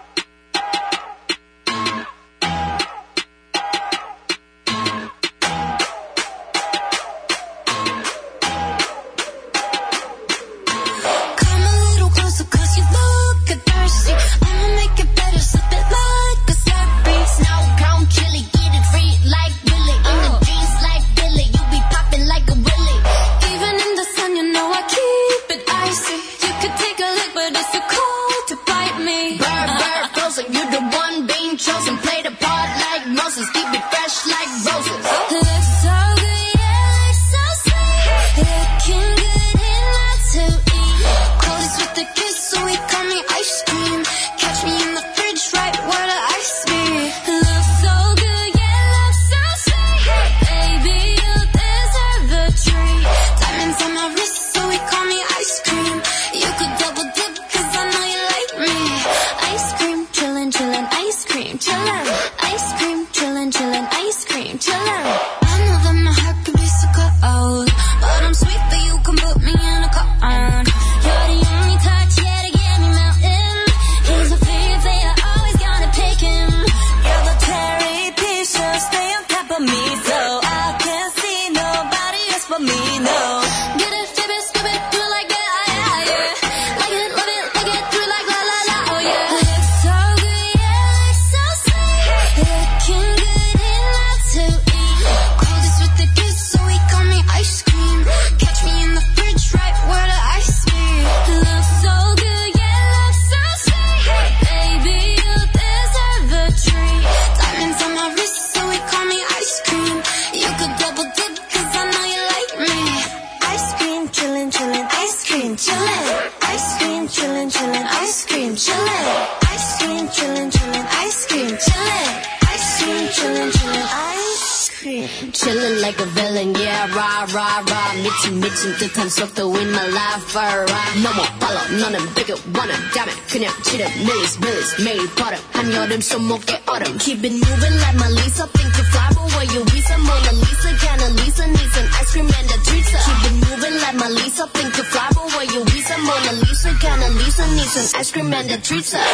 Speaker 23: She made 좀 듯한 속도 in my life alright 너무 빨라 너는 비교 원한다면 그냥 지름 millies millies 매일 버릇 한여름 손목에 얼음 Keep it moving like lisa. Think you fly but where you be some Mona Lisa? Kinda Lisa needs an ice cream and a pizza Keep it moving like Lisa, Think you fly but where you be some Mona Lisa? Kinda Lisa needs an ice cream and a
Speaker 3: pizza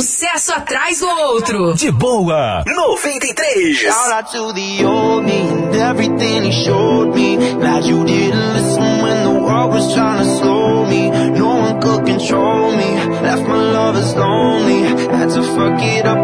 Speaker 3: sucesso atrás do outro.
Speaker 2: De boa,
Speaker 22: 93.
Speaker 8: Shout out to the old me and everything he showed me. Glad you didn't listen when the world was trying to slow me. No one could control me. Left my lovers lonely. Had to fuck it up.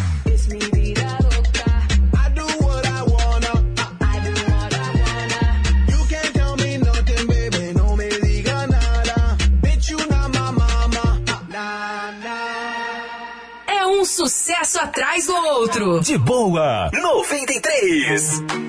Speaker 3: passo atrás do outro.
Speaker 9: De boa, 93.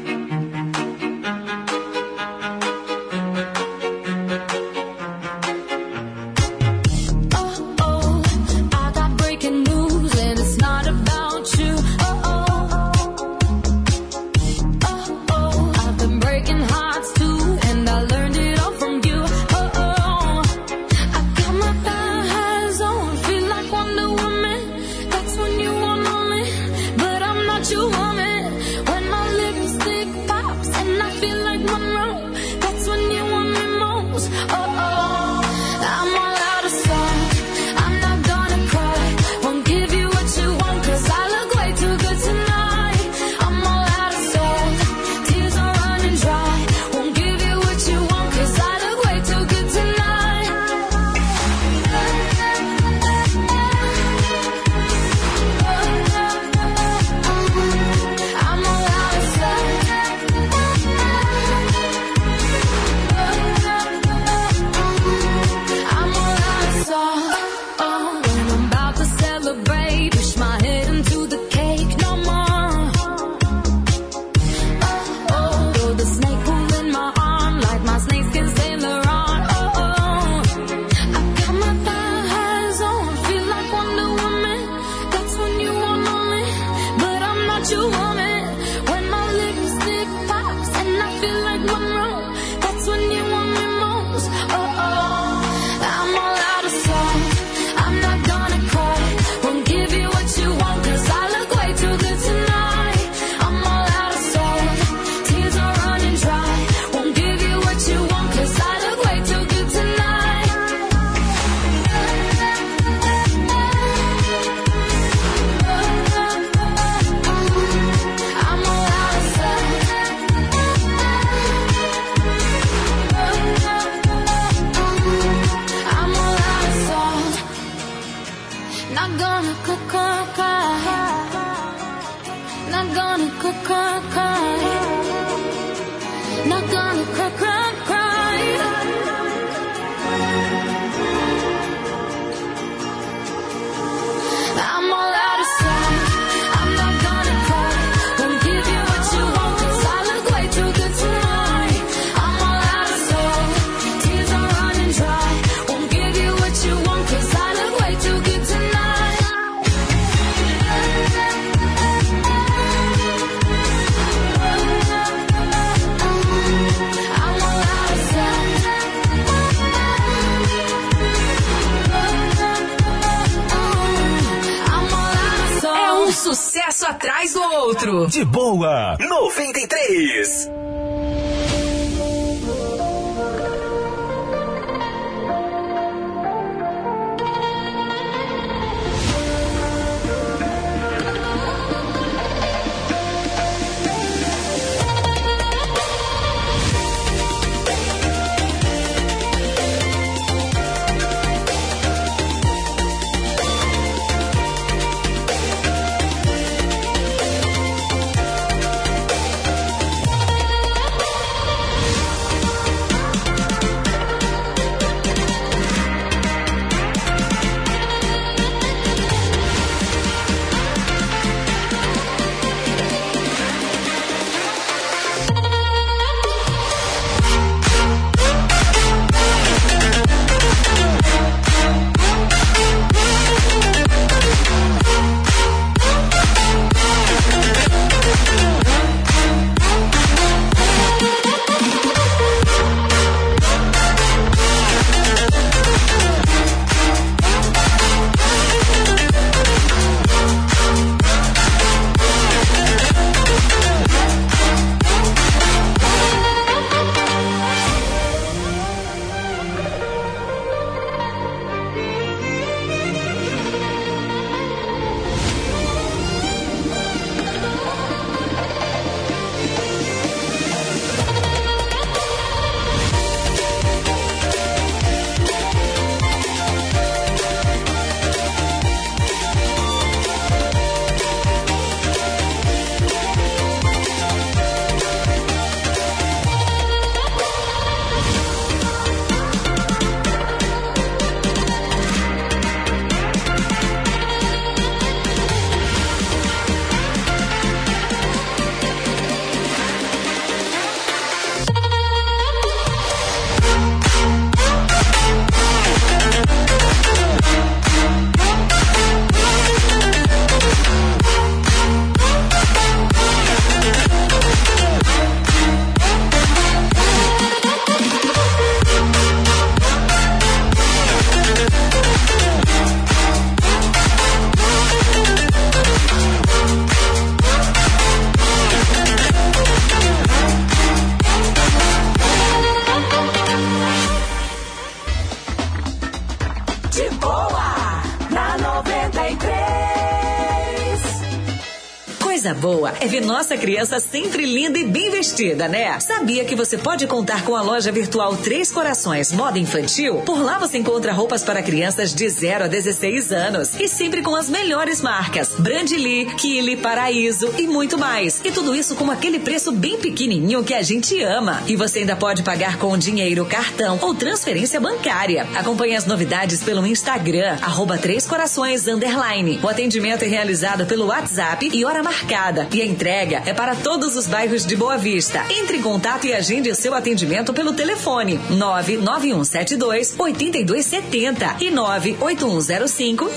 Speaker 3: Nossa criança sempre linda e bem vestida, né? Sabia que você pode contar com a loja virtual Três Corações Moda Infantil? Por lá você encontra roupas para crianças de 0 a 16 anos e sempre com as melhores marcas: Brandly, Kili, Paraíso e muito mais. E tudo isso com aquele preço bem pequenininho que a gente ama. E você ainda pode pagar com dinheiro, cartão ou transferência bancária. Acompanhe as novidades pelo Instagram, Três Corações Underline. O atendimento é realizado pelo WhatsApp e hora marcada. E a entrega é para todos os bairros de Boa Vista. Entre em contato e agende seu atendimento pelo telefone 99172 8270 e 98105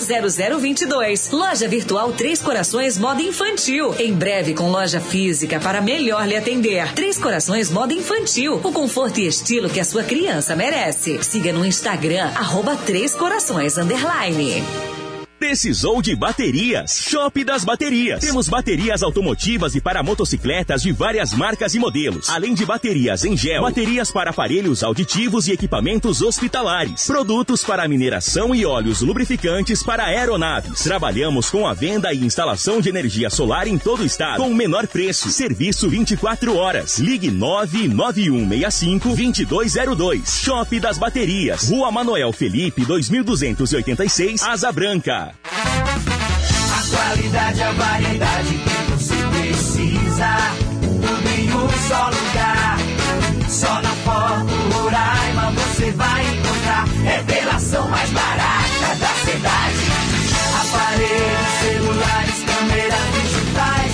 Speaker 3: 0022. Loja virtual Três Corações Moda Infantil. Em breve com loja física para melhor lhe atender. Três Corações Moda Infantil. O conforto e estilo que a sua criança merece. Siga no Instagram, arroba Três Corações Underline.
Speaker 24: Precisou de baterias? Shop das Baterias. Temos baterias automotivas e para motocicletas de várias marcas e modelos. Além de baterias em gel, baterias para aparelhos auditivos e equipamentos hospitalares. Produtos para mineração e óleos lubrificantes para aeronaves. Trabalhamos com a venda e instalação de energia solar em todo o estado. Com o menor preço. Serviço 24 horas. Ligue 99165 2202. Shop das Baterias. Rua Manoel Felipe, 2286, Asa Branca.
Speaker 15: A qualidade, a variedade que você precisa. Tudo em um só lugar. Só na Foto Roraima você vai encontrar. Revelação mais barata da cidade. Aparelhos celulares, câmeras digitais,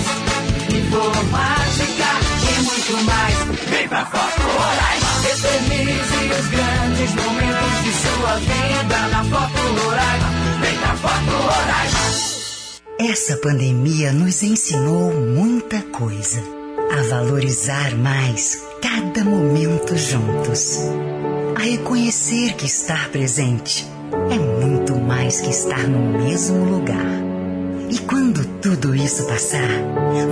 Speaker 15: informática e muito mais. Vem pra Foto Roraima. Eternize os grandes momentos de sua vida na Foto Roraima. Vem pra Foto Roraima.
Speaker 19: Essa pandemia nos ensinou muita coisa. A valorizar mais cada momento juntos. A reconhecer que estar presente é muito mais que estar no mesmo lugar. E quando tudo isso passar,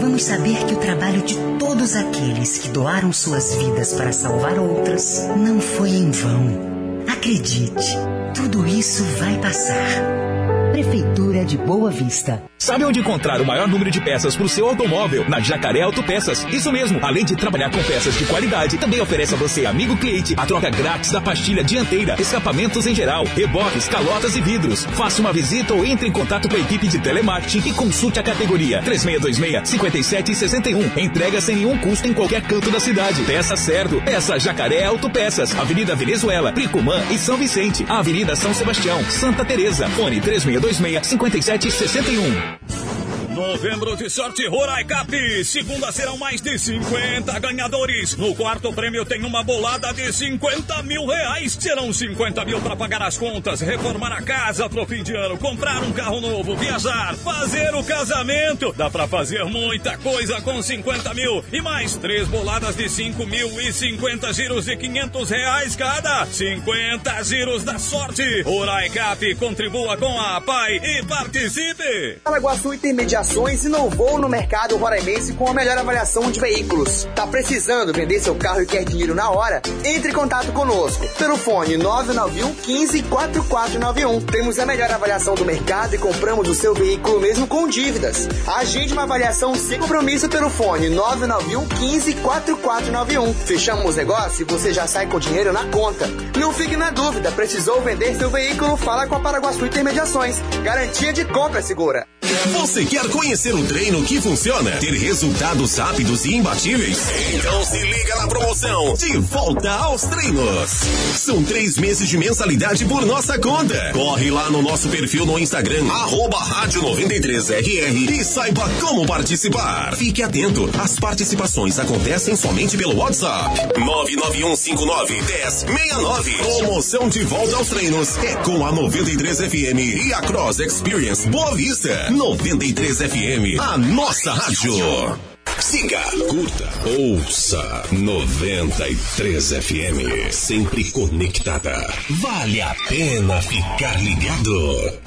Speaker 19: vamos saber que o trabalho de todos aqueles que doaram suas vidas para salvar outras não foi em vão. Acredite, tudo isso vai passar. Prefeitura de Boa Vista.
Speaker 13: Sabe onde encontrar o maior número de peças para o seu automóvel? Na Jacaré Autopeças. Isso mesmo. Além de trabalhar com peças de qualidade, também oferece a você, amigo cliente, a troca grátis da pastilha dianteira, escapamentos em geral, reboques, calotas e vidros. Faça uma visita ou entre em contato com a equipe de telemarketing e consulte a categoria 3626-5761. Entrega sem nenhum custo em qualquer canto da cidade. Peça certo. Peça Jacaré Autopeças. Avenida Venezuela, Pricumã e São Vicente. Avenida São Sebastião, Santa Teresa. Fone 3626-5761.
Speaker 25: Novembro de sorte Rorai Cap. Segunda serão mais de 50 ganhadores. No quarto prêmio tem uma bolada de 50 mil reais. Serão 50 mil para pagar as contas, reformar a casa pro fim de ano, comprar um carro novo, viajar, fazer o casamento. Dá para fazer muita coisa com 50 mil. E mais três boladas de 5 mil e 50 giros de 500 reais cada. 50 giros da sorte. Rorai Cap. Contribua com a PAI e participe.
Speaker 18: Paraguaçu Intermediações inovou no mercado roraimense com a melhor avaliação de veículos. Tá precisando vender seu carro e quer dinheiro na hora? Entre em contato conosco pelo fone 991 15 4491. Temos a melhor avaliação do mercado e compramos o seu veículo mesmo com dívidas. Agende uma avaliação sem compromisso pelo fone 991 15 4491. Fechamos o negócio e você já sai com dinheiro na conta. Não fique na dúvida, precisou vender seu veículo? Fala com a Paraguaçu Intermediações. Garantia de compra segura.
Speaker 1: Você quer conhecer um treino que funciona? Ter resultados rápidos e imbatíveis? Então se liga na promoção De Volta aos Treinos. São três meses de mensalidade por nossa conta. Corre lá no nosso perfil no Instagram, arroba rádio 93RR e saiba como participar. Fique atento, as participações acontecem somente pelo WhatsApp. 991591069. Promoção De Volta aos Treinos é com a 93 FM e a Cross Experience Boa Vista. 93 FM, a nossa rádio. Siga, curta, ouça 93 FM, sempre conectada. Vale a pena ficar ligado.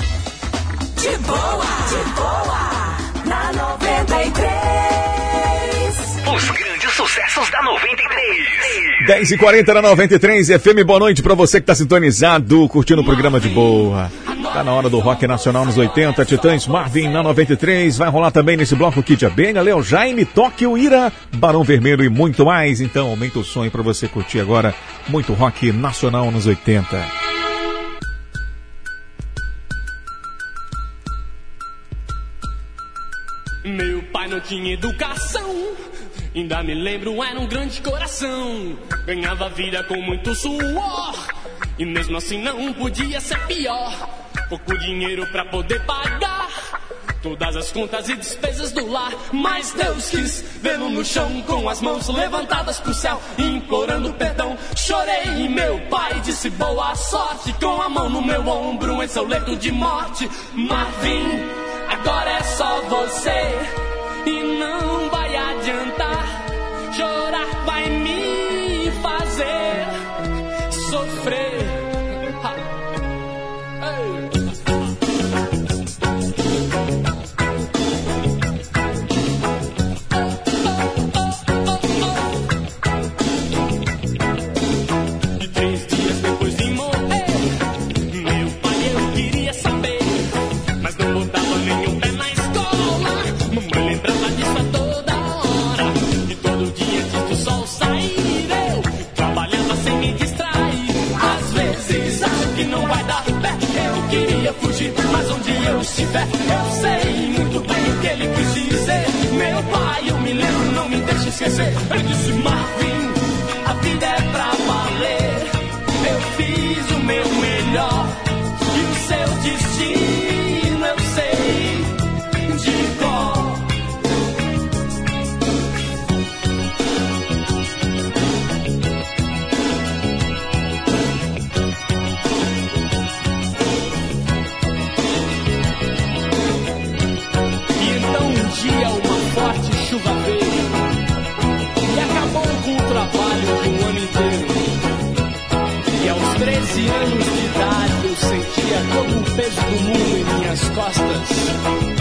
Speaker 26: De boa, de boa,
Speaker 9: sucessos da 93.
Speaker 4: 10 e 40 na 93 FM, boa noite pra você que tá sintonizado, curtindo o programa de boa. Tá na hora do rock nacional nos 80, Titãs Marvin na 93. Vai rolar também nesse bloco Kid Abelha, Léo Jaime, Tóquio, Ira, Barão Vermelho e muito mais. Então aumenta o aí pra você curtir agora muito rock nacional nos 80.
Speaker 27: Meu pai não tinha educação, ainda me lembro, era um grande coração. Ganhava vida com muito suor, e mesmo assim não podia ser pior. Pouco dinheiro pra poder pagar todas as contas e despesas do lar. Mas Deus quis vê-lo no chão, com as mãos levantadas pro céu, implorando perdão. Chorei e meu pai disse boa sorte, com a mão no meu ombro em seu leito de morte. Marvin, agora é só você, e não vai adiantar. Chorar vai me fazer sofrer. Eu estiver, eu sei muito bem o que ele quis dizer. Meu pai, eu me lembro, não me deixe esquecer. Ele disse, Marvin, a vida é pra valer. Eu fiz o meu melhor e o seu destino 13 anos de idade eu sentia todo o peso do mundo em minhas costas.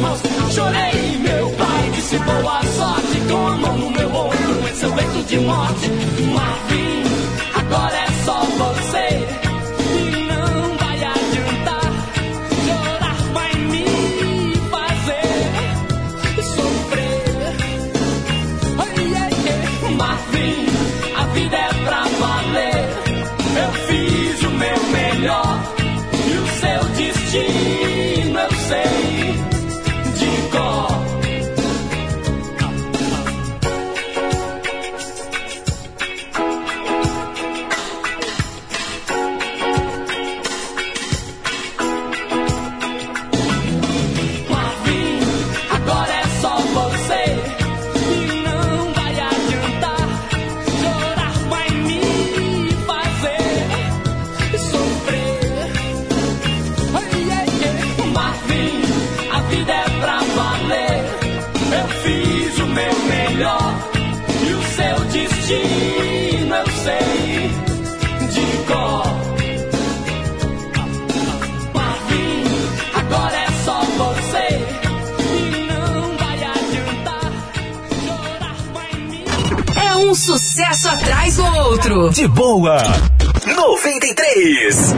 Speaker 28: mãos. Chorei, meu pai disse boa sorte com a mão no meu ombro. Esse é o leito de
Speaker 27: morte, uma vida.
Speaker 22: De boa. 93.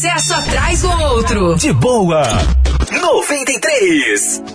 Speaker 3: Sucesso atrás do outro.
Speaker 7: De boa.
Speaker 5: 93.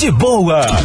Speaker 10: de
Speaker 7: boa.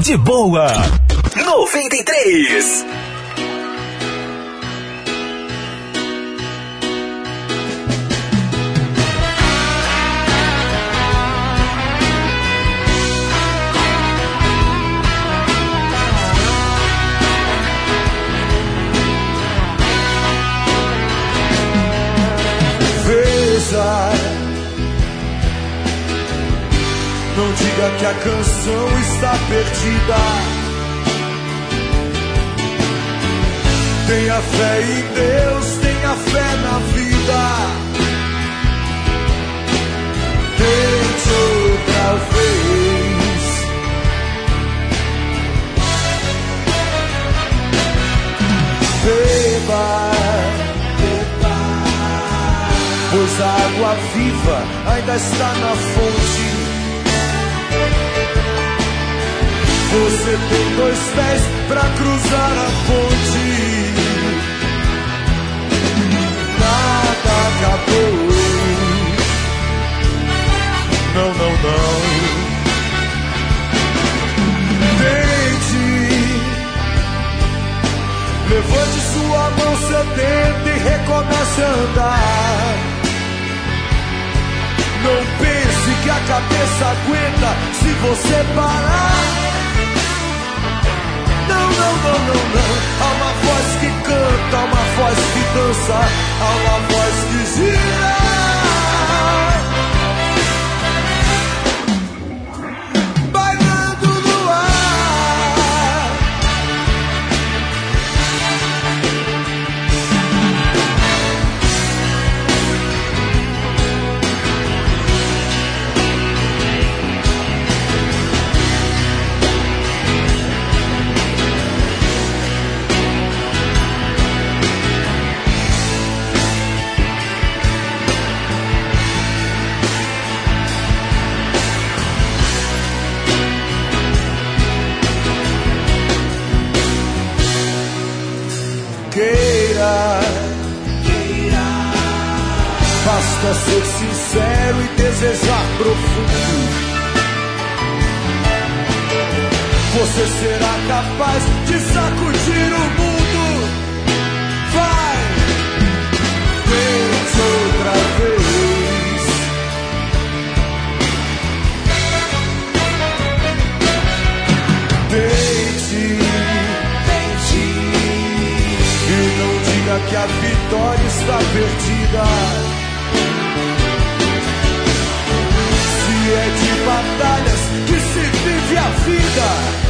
Speaker 2: De Boa
Speaker 9: 93.
Speaker 20: Veja, não diga que a canção está perdida. Tenha fé em Deus, tenha fé na vida. Tente outra vez. Beba, beba, pois a água viva ainda está na fonte. Você tem dois pés pra cruzar a ponte. Nada acabou. Não, não, não. Tente. Levante sua mão sedenta e recomece a andar. Não pense que a cabeça aguenta se você parar. Não, não, não, não. Há uma voz que canta, há uma voz que dança, há uma voz que gira. Basta ser sincero e desejar profundo. Você será capaz de sacudir o mundo. Vai, tente outra vez. Tente, tente. E não diga que a vitória está perdida. Vive a vida.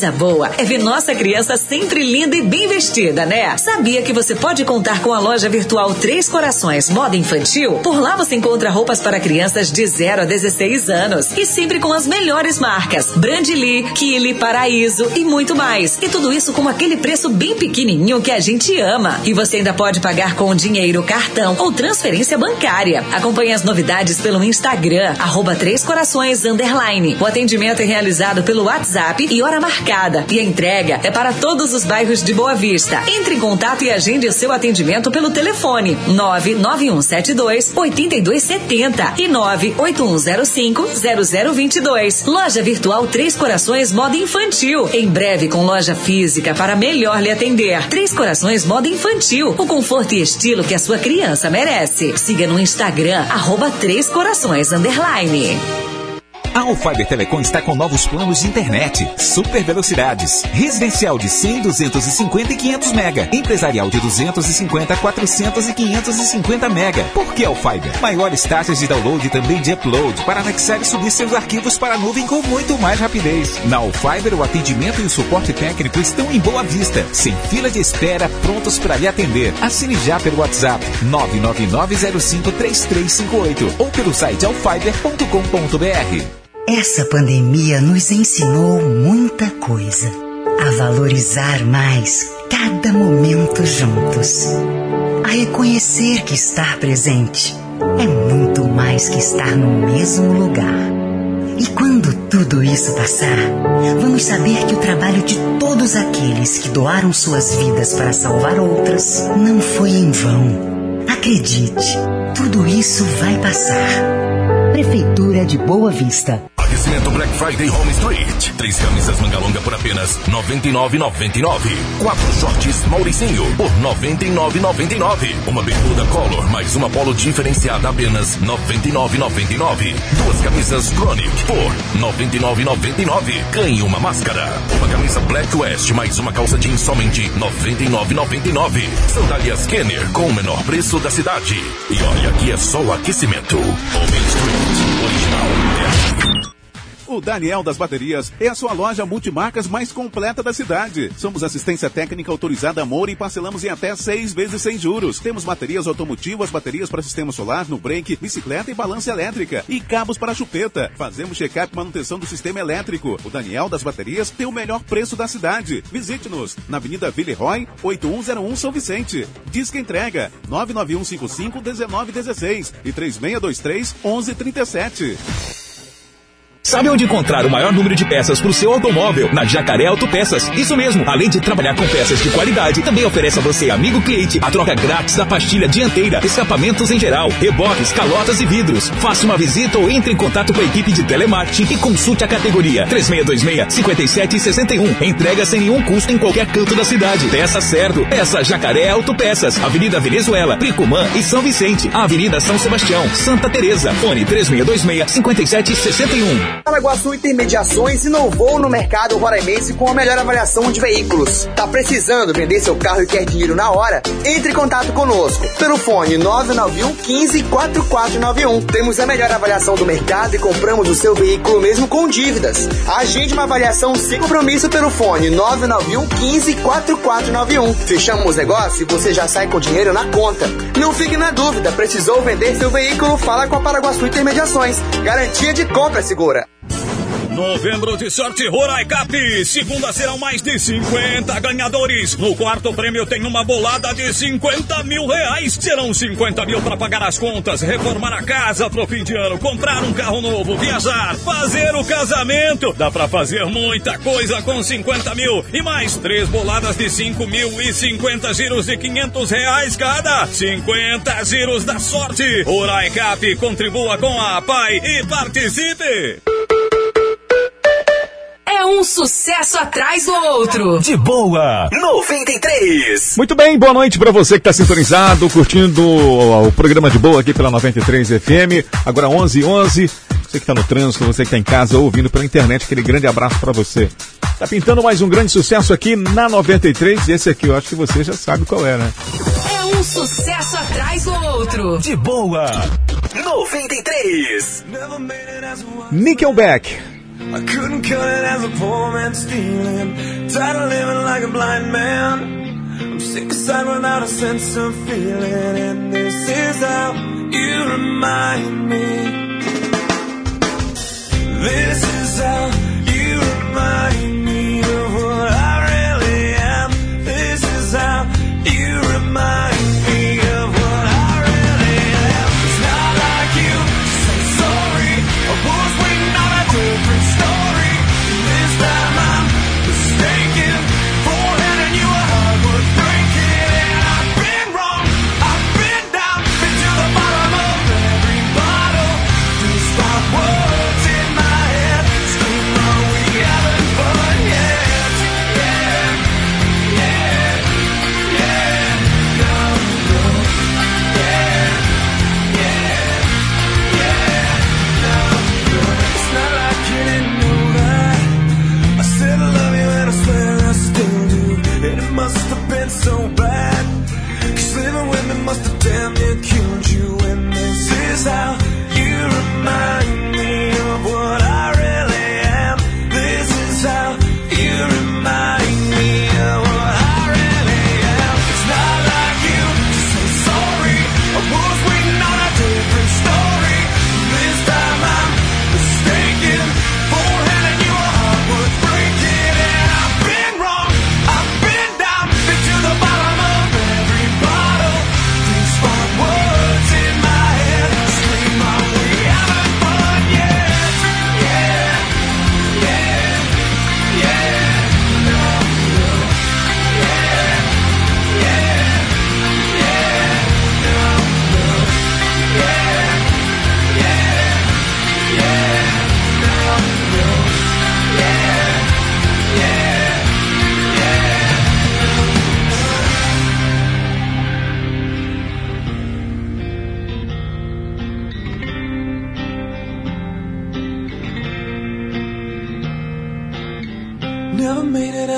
Speaker 3: Coisa boa é ver nossa criança sempre linda e bem vestida, né? Sabia que você pode contar com a loja virtual Três Corações Moda Infantil? Por lá você encontra roupas para crianças de 0 a 16 anos e sempre com as melhores marcas: Brandly, Kili, Paraíso e muito mais. E tudo isso com aquele preço bem pequenininho que a gente ama. E você ainda pode pagar com dinheiro, cartão ou transferência bancária. Acompanhe as novidades pelo Instagram, arroba Três Corações Underline. O atendimento é realizado pelo WhatsApp e hora marcada. E a entrega é para todos os bairros de Boa Vista. Entre em contato e agende o seu atendimento pelo telefone 99172 8270 e 98105 0022. Loja Virtual Três Corações Moda Infantil. Em breve com loja física para melhor lhe atender. Três Corações Moda Infantil. O conforto e estilo que a sua criança merece. Siga no Instagram, arroba Três Corações Underline.
Speaker 2: A Alfiber Telecom está com novos planos de internet, super velocidades, residencial de 100, 250 e 500 mega, empresarial de 250, 400 e 550 mega. Por que Alfiber? Maiores taxas de download e também de upload para anexar e subir seus arquivos para a nuvem com muito mais rapidez. Na Alfiber, o atendimento e o suporte técnico estão em boa vista, sem fila de espera, prontos para lhe atender. Assine já pelo WhatsApp 999053358 ou pelo site alfiber.com.br.
Speaker 19: Essa pandemia nos ensinou muita coisa. A valorizar mais cada momento juntos. A reconhecer que estar presente é muito mais que estar no mesmo lugar. E quando tudo isso passar, vamos saber que o trabalho de todos aqueles que doaram suas vidas para salvar outras não foi em vão. Acredite, tudo isso vai passar. Prefeitura de Boa Vista.
Speaker 1: Aquecimento Black Friday Home Street. Três camisas manga longa por apenas R$ 99,99. Quatro shorts Mauricinho por R$ 99,99. Uma bermuda Color mais uma polo diferenciada apenas R$ 99,99. Duas camisas Chronic por R$ 99,99. Ganhe uma máscara. Uma camisa Black West mais uma calça jeans somente R$ 99,99. Sandálias Kenner com o menor preço da cidade. E olha que é só o aquecimento. Home Street. Original. É aqui.
Speaker 29: O Daniel das Baterias é a sua loja multimarcas mais completa da cidade. Somos assistência técnica autorizada Amor e parcelamos em até seis vezes sem juros. Temos baterias automotivas, baterias para sistema solar, no break, bicicleta e balança elétrica. E cabos para chupeta. Fazemos check-up e manutenção do sistema elétrico. O Daniel das Baterias tem o melhor preço da cidade. Visite-nos na Avenida Villeroy, 8101 São Vicente. Disque entrega 99155 1916 e 3623 1137.
Speaker 13: Sabe onde encontrar o maior número de peças para o seu automóvel? Na Jacaré Autopeças. Isso mesmo. Além de trabalhar com peças de qualidade, também oferece a você, amigo cliente, a troca grátis da pastilha dianteira, escapamentos em geral, reboques, calotas e vidros. Faça uma visita ou entre em contato com a equipe de telemarketing e consulte a categoria 3626-5761. Entrega sem nenhum custo em qualquer canto da cidade. Peça certo. Peça Jacaré Autopeças. Avenida Venezuela, Pricumã e São Vicente. Avenida São Sebastião, Santa Teresa. Fone 3626-5761.
Speaker 18: Paraguaçu Intermediações inovou no mercado roraimense com a melhor avaliação de veículos. Tá precisando vender seu carro e quer dinheiro na hora? Entre em contato conosco pelo fone 991 15 4491. Temos a melhor avaliação do mercado e compramos o seu veículo mesmo com dívidas. Agende uma avaliação sem compromisso pelo fone 991 15 4491. Fechamos o negócio e você já sai com dinheiro na conta. Não fique na dúvida, precisou vender seu veículo? Fala com a Paraguaçu Intermediações. Garantia de compra segura.
Speaker 25: Novembro de sorte Rorai Cap. Segunda serão mais de 50 ganhadores. No quarto prêmio tem uma bolada de 50 mil reais. Serão 50 mil para pagar as contas, reformar a casa pro fim de ano, comprar um carro novo, viajar, fazer o casamento. Dá para fazer muita coisa com 50 mil. E mais três boladas de 5 mil e 50 giros de 500 reais cada. 50 giros da sorte. Rorai Cap. Contribua com a PAI e participe.
Speaker 3: É um sucesso atrás do outro.
Speaker 13: De boa.
Speaker 4: 93. Muito bem, boa noite para você que está sintonizado, curtindo o, programa de boa aqui pela 93 FM. Agora 11 11. Você que está no trânsito, você que está em casa ouvindo pela internet, aquele grande abraço para você. Tá pintando mais um grande sucesso aqui na 93 e esse aqui eu acho que você já sabe qual é, né?
Speaker 3: É um sucesso atrás do outro.
Speaker 13: De boa.
Speaker 4: 93. Nickelback.
Speaker 20: I couldn't cut it as a poor man stealing. Tired of living like a blind man. I'm sick aside without a sense of feeling. And this is how you remind me. This is how you remind me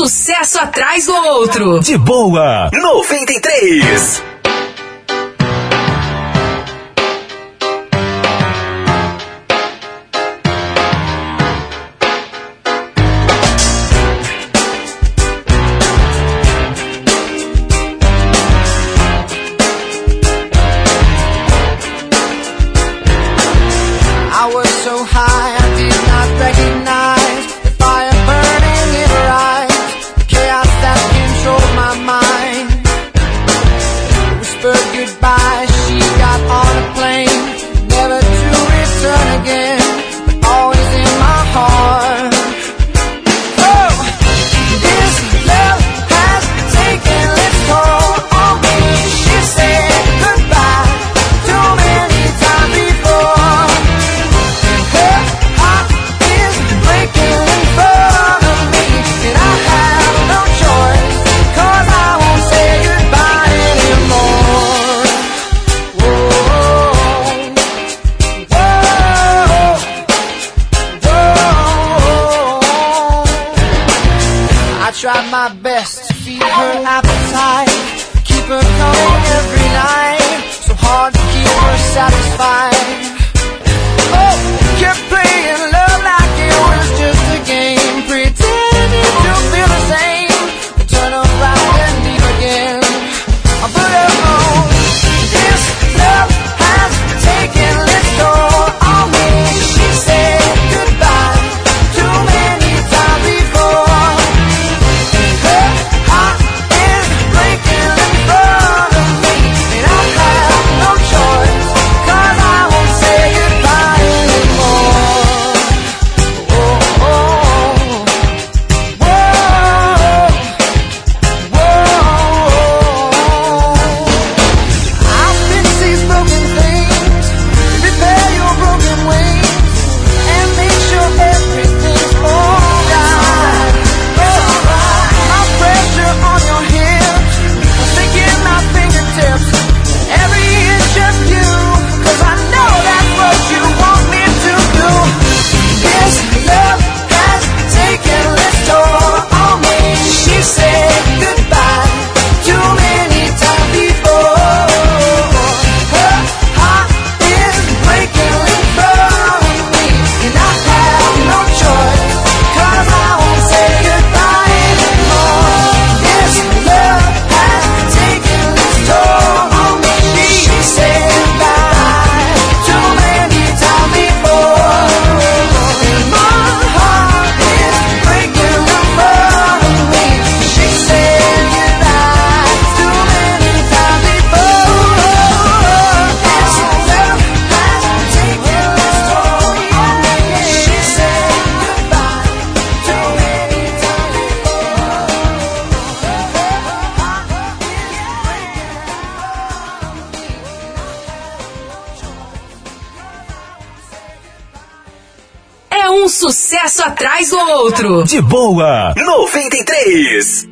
Speaker 3: Sucesso atrás do outro.
Speaker 30: De boa, 93.
Speaker 9: De boa, 93.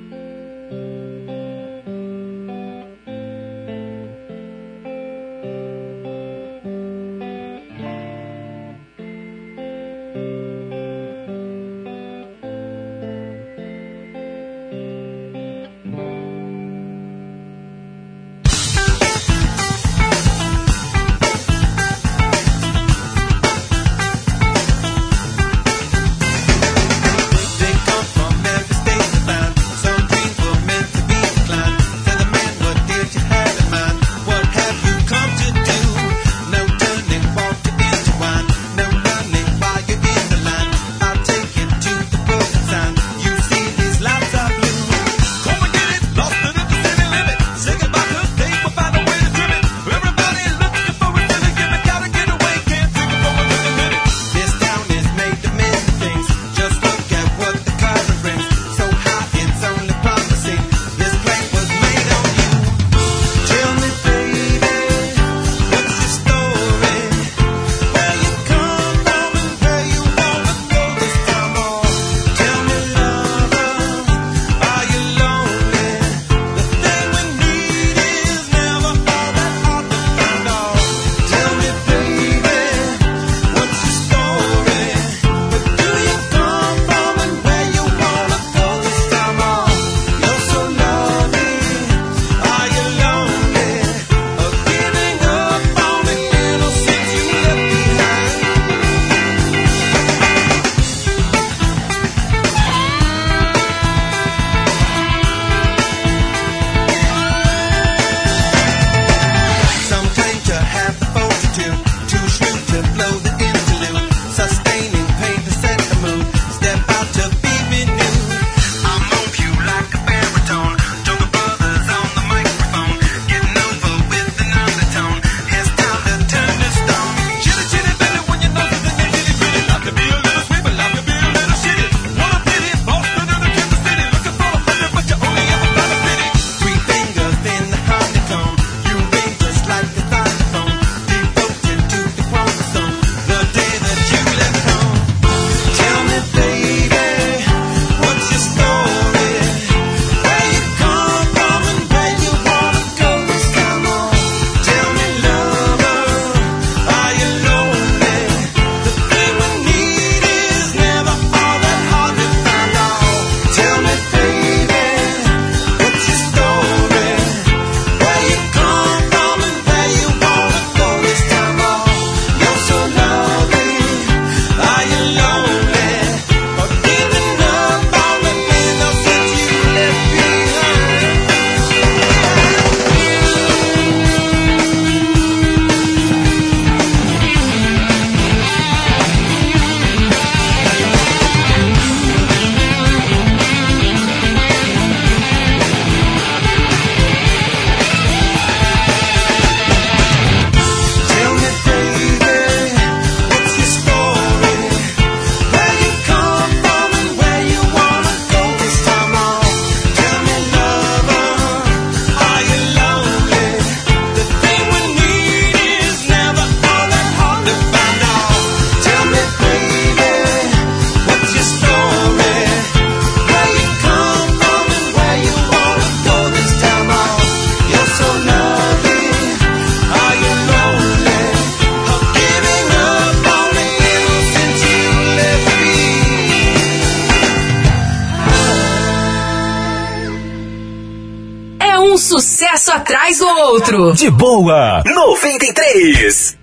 Speaker 3: Outro.
Speaker 9: De boa, 93.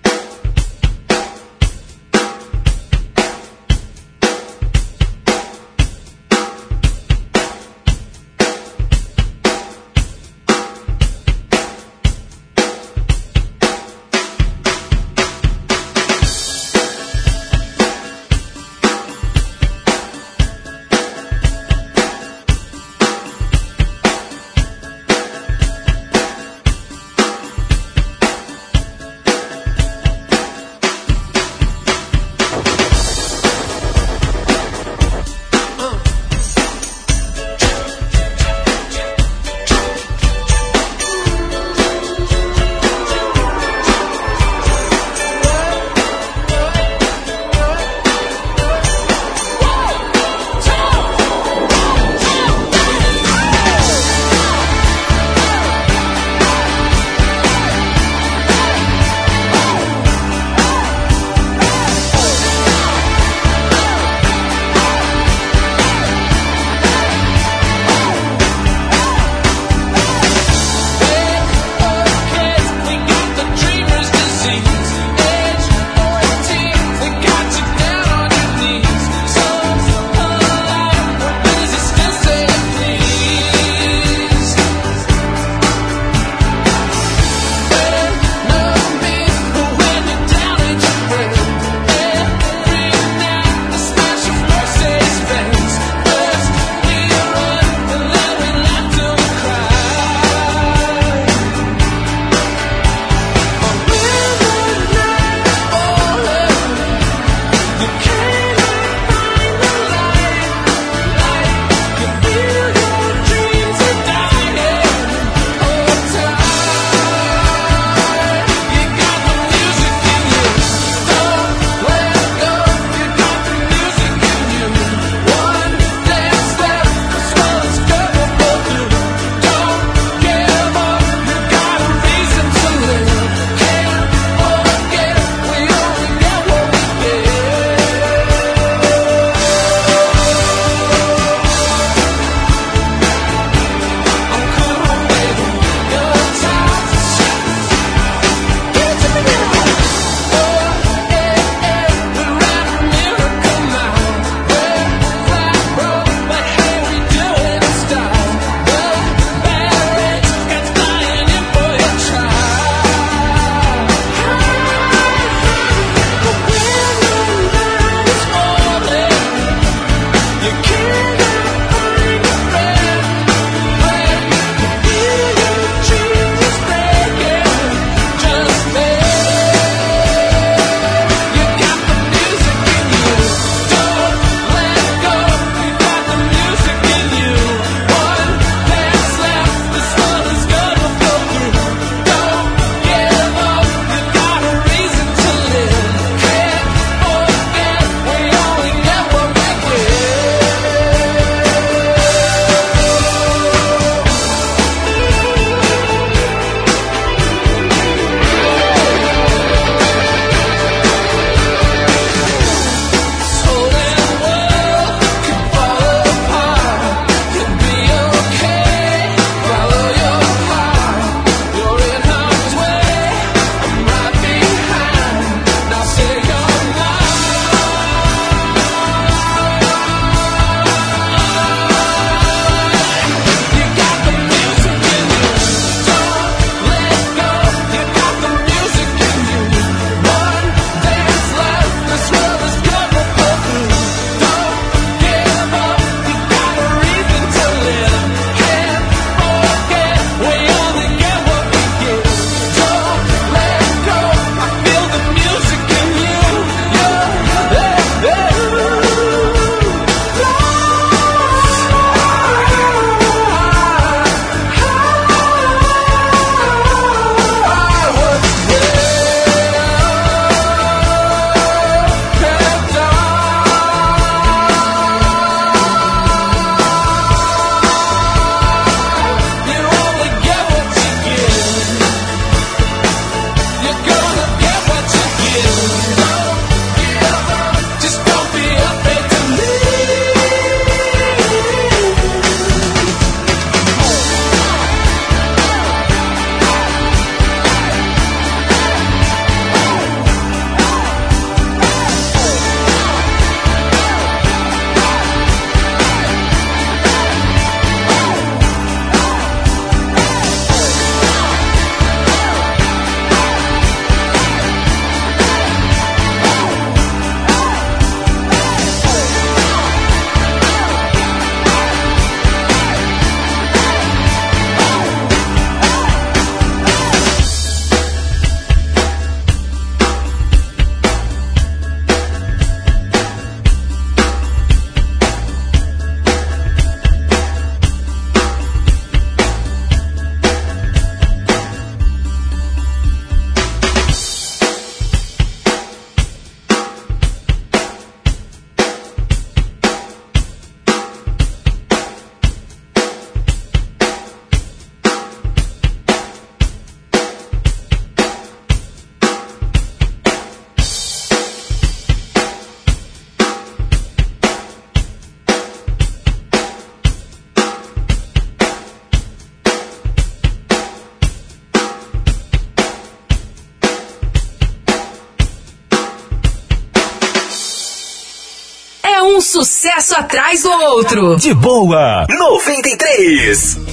Speaker 3: Atrás do outro.
Speaker 5: De boa. 93.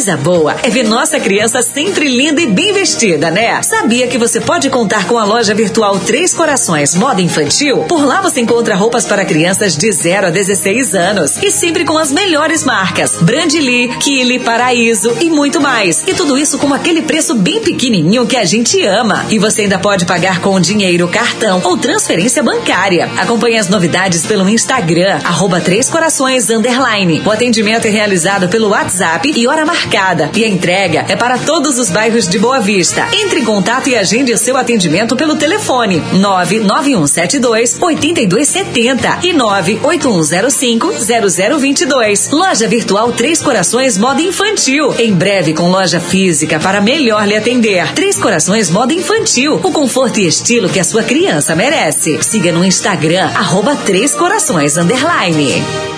Speaker 3: Coisa boa é ver nossa criança sempre linda e bem vestida, né? Sabia que você pode contar com a loja virtual Três Corações Moda Infantil? Por lá você encontra roupas para crianças de 0 a 16 anos e sempre com as melhores marcas: Brandly, Kili, Paraíso e muito mais. E tudo isso com aquele preço bem pequenininho que a gente ama. E você ainda pode pagar com dinheiro, cartão ou transferência bancária. Acompanhe as novidades pelo Instagram, arroba Três Corações Underline. O atendimento é realizado pelo WhatsApp e hora marcada. E a entrega é para todos os bairros de Boa Vista. Entre em contato e agende o seu atendimento pelo telefone 99172 8270 e 98105 0022. Loja virtual Três Corações Moda Infantil. Em breve com loja física para melhor lhe atender. Três Corações Moda Infantil. O conforto e estilo que a sua criança merece. Siga no Instagram, arroba Três Corações Underline.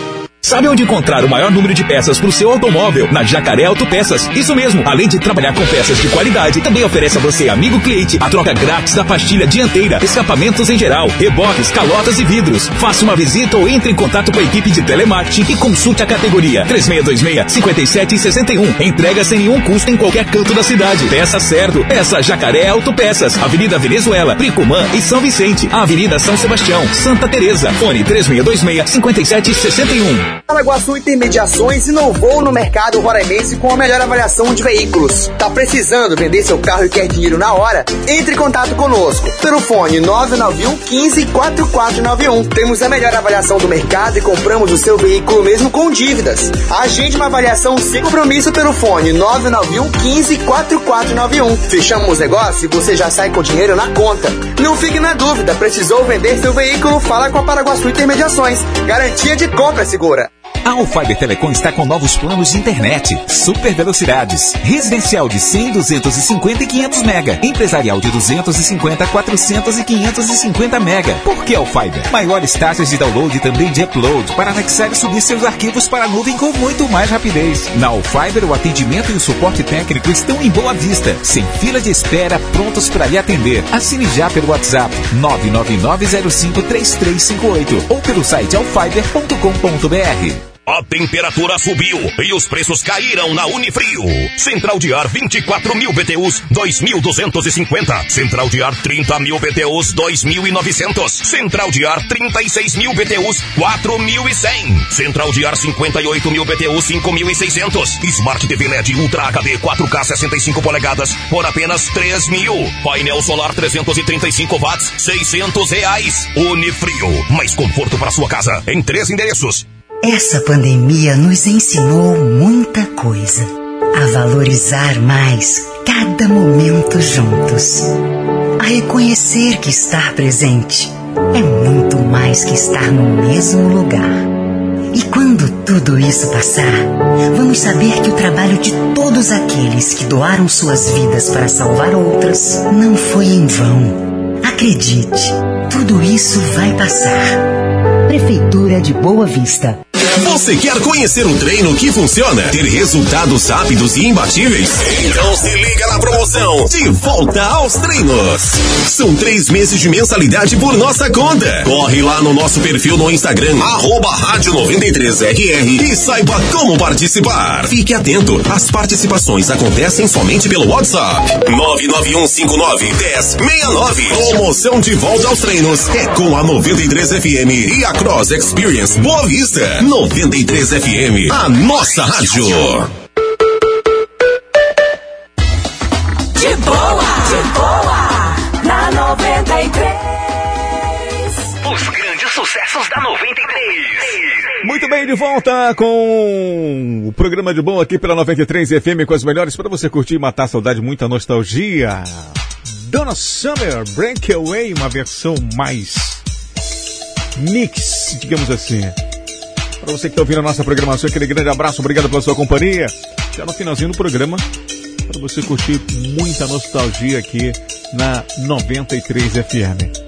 Speaker 13: Sabe onde encontrar o maior número de peças para o seu automóvel? Na Jacaré Autopeças. Isso mesmo. Além de trabalhar com peças de qualidade, também oferece a você, amigo cliente, a troca grátis da pastilha dianteira, escapamentos em geral, reboques, calotas e vidros. Faça uma visita ou entre em contato com a equipe de telemarketing e consulte a categoria 3626-5761. Entrega sem nenhum custo em qualquer canto da cidade. Peça certo. Peça Jacaré Autopeças. Avenida Venezuela, Pricumã e São Vicente. Avenida São Sebastião, Santa Teresa. Fone 3626-5761.
Speaker 18: Paraguaçu Intermediações inovou no mercado roraimense com a melhor avaliação de veículos. Tá precisando vender seu carro e quer dinheiro na hora? Entre em contato conosco pelo fone 991 15 4491. Temos a melhor avaliação do mercado e compramos o seu veículo mesmo com dívidas. Agende uma avaliação sem compromisso pelo fone 991 15 4491. Fechamos o negócio e você já sai com dinheiro na conta. Não fique na dúvida, precisou vender seu veículo? Fala com a Paraguaçu Intermediações. Garantia de compra segura.
Speaker 2: A Alfiber Telecom está com novos planos de internet, super velocidades, residencial de 100, 250 e 500 mega, empresarial de 250, 400 e 550 mega. Por que Alfiber? Maiores taxas de download e também de upload para anexar e subir seus arquivos para a nuvem com muito mais rapidez. Na Alfiber, o atendimento e o suporte técnico estão em boa vista, sem fila de espera, prontos para lhe atender. Assine já pelo WhatsApp 999053358 ou pelo site alfiber.com.br.
Speaker 31: A temperatura subiu e os preços caíram na Unifrio. Central de ar 24 mil BTUs 2.250. Central de ar 30 mil BTUs 2.900. Central de ar 36 mil BTUs 4.100. Central de ar 58 mil BTUs 5.600. Smart TV LED Ultra HD 4K 65 polegadas por apenas 3 mil. Painel solar 335 watts 600 reais. Unifrio. Mais conforto para sua casa em três endereços.
Speaker 19: Essa pandemia nos ensinou muita coisa. A valorizar mais cada momento juntos. A reconhecer que estar presente é muito mais que estar no mesmo lugar. E quando tudo isso passar, vamos saber que o trabalho de todos aqueles que doaram suas vidas para salvar outras não foi em vão. Acredite, tudo isso vai passar. Prefeitura de Boa Vista.
Speaker 1: Você quer conhecer um treino que funciona? Ter resultados rápidos e imbatíveis? Então se liga na promoção De Volta aos Treinos. São três meses de mensalidade por nossa conta. Corre lá no nosso perfil no Instagram, arroba rádio 93RR e saiba como participar. Fique atento, as participações acontecem somente pelo WhatsApp. 991591069. Promoção De Volta aos Treinos é com a 93 FM e a Cross Experience Boa Vista. 93 FM, a nossa rádio.
Speaker 22: De boa, de boa, na 93.
Speaker 9: Os grandes sucessos da 93.
Speaker 4: Muito bem, de volta com o programa de bom aqui pela 93 FM com as melhores para você curtir e matar a saudade, muita nostalgia. Donna Summer, Breakaway, uma versão mais mix, digamos assim. Para você que está ouvindo a nossa programação, aquele grande abraço, obrigado pela sua companhia. Já no finalzinho do programa, para você curtir muita nostalgia aqui na 93 FM.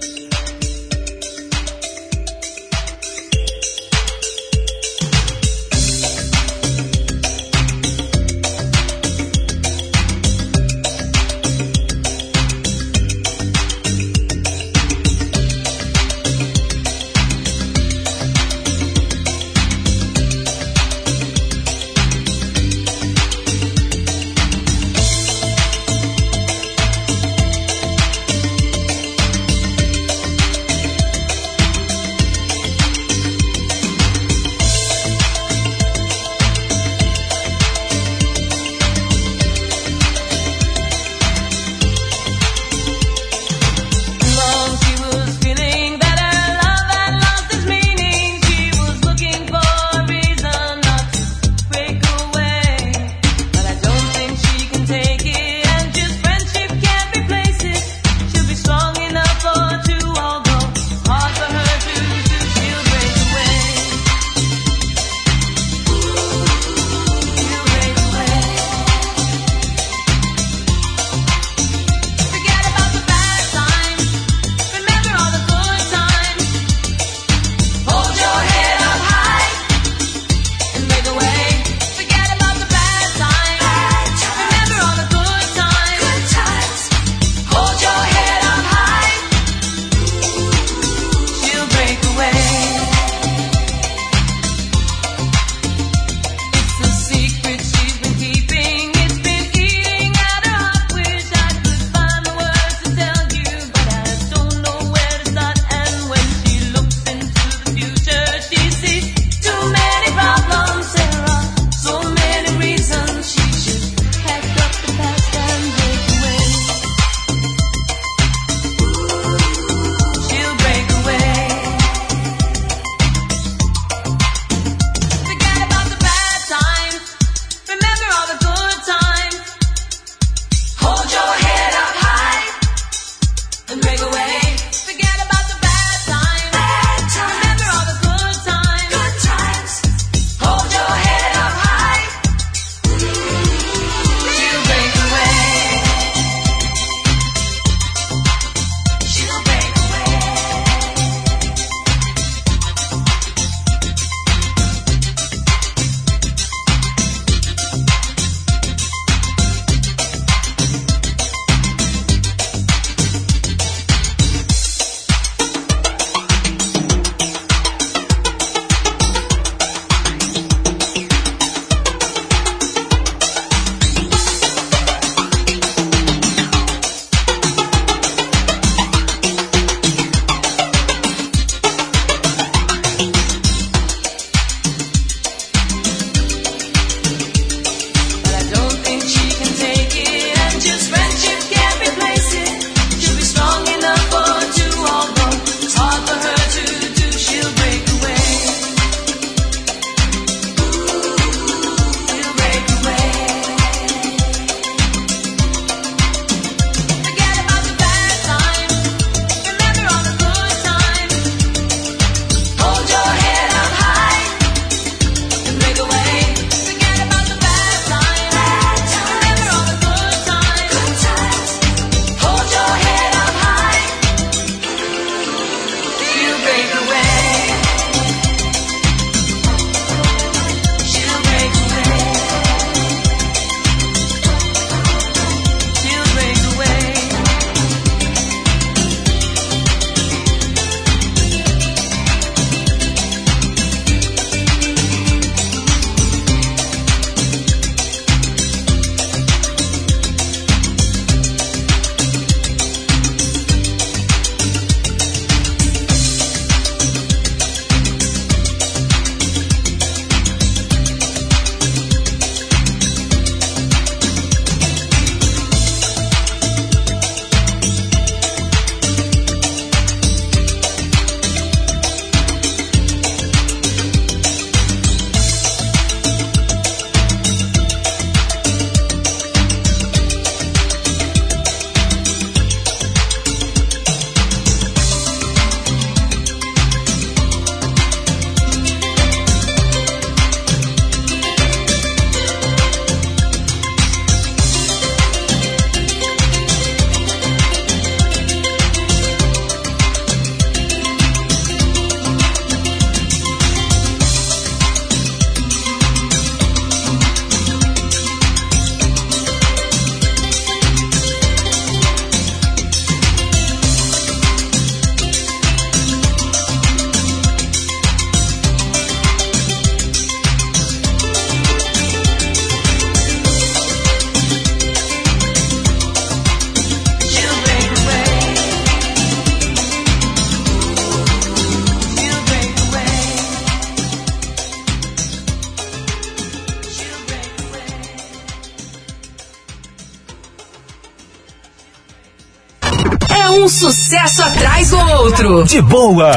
Speaker 9: De boa.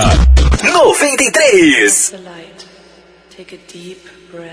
Speaker 9: 93.
Speaker 21: the light. Take a deep breath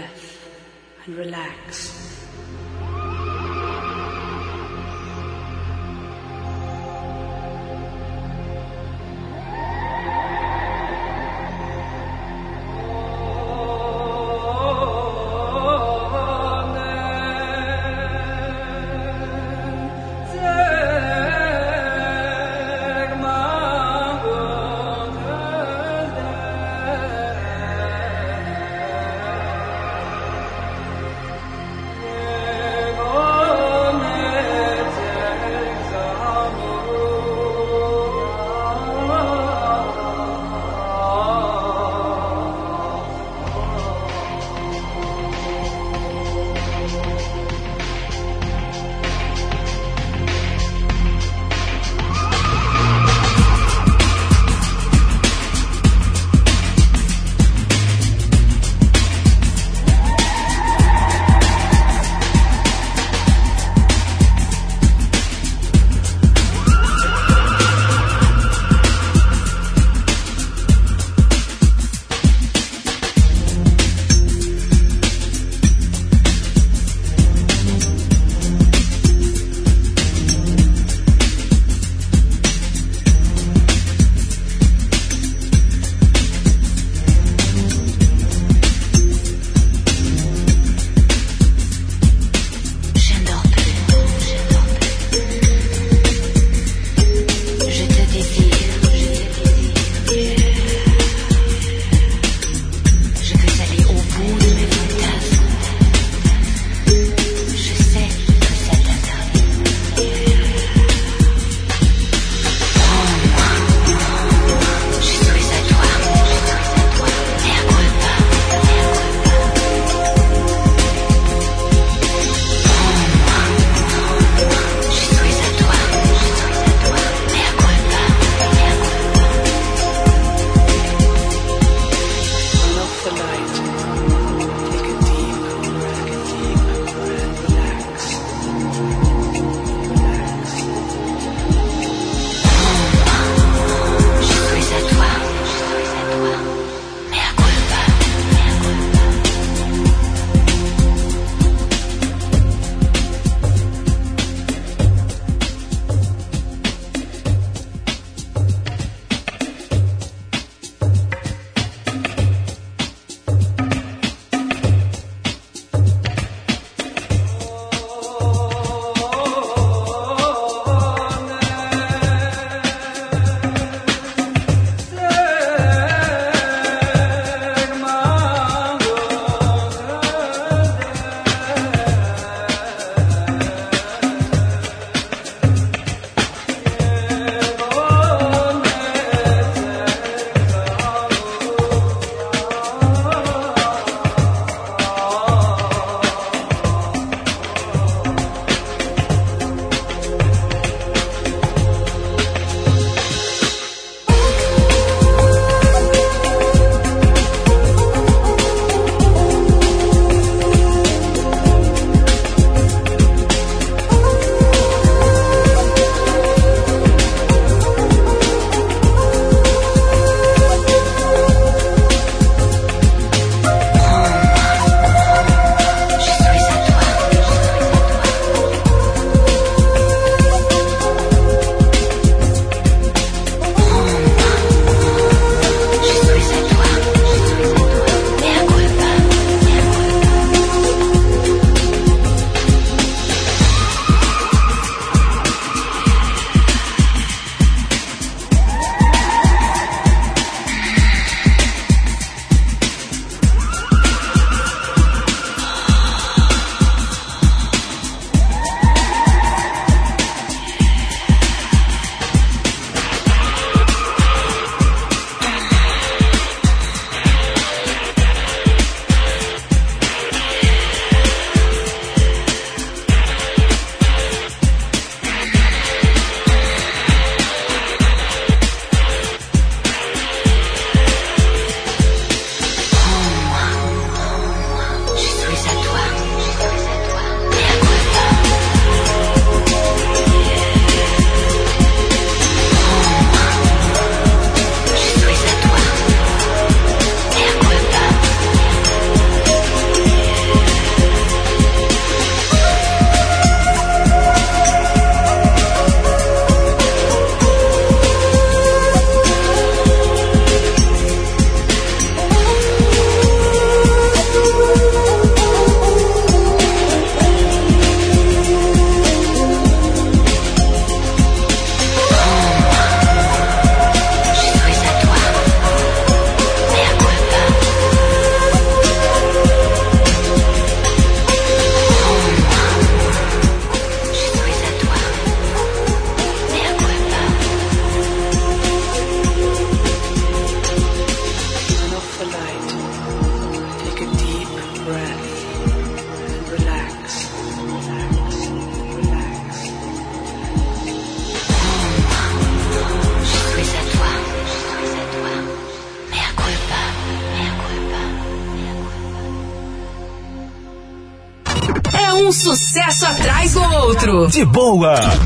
Speaker 27: boa.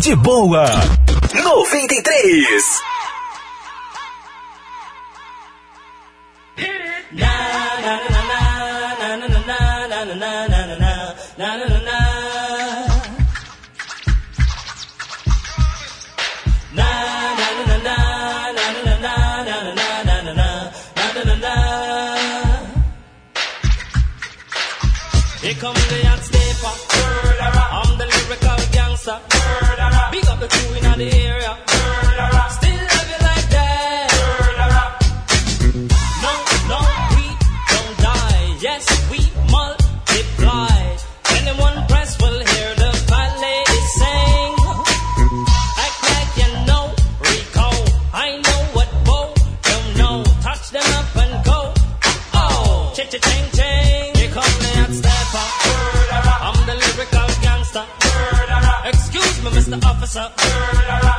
Speaker 7: De boa.
Speaker 5: 93.
Speaker 32: The crew in the area. up.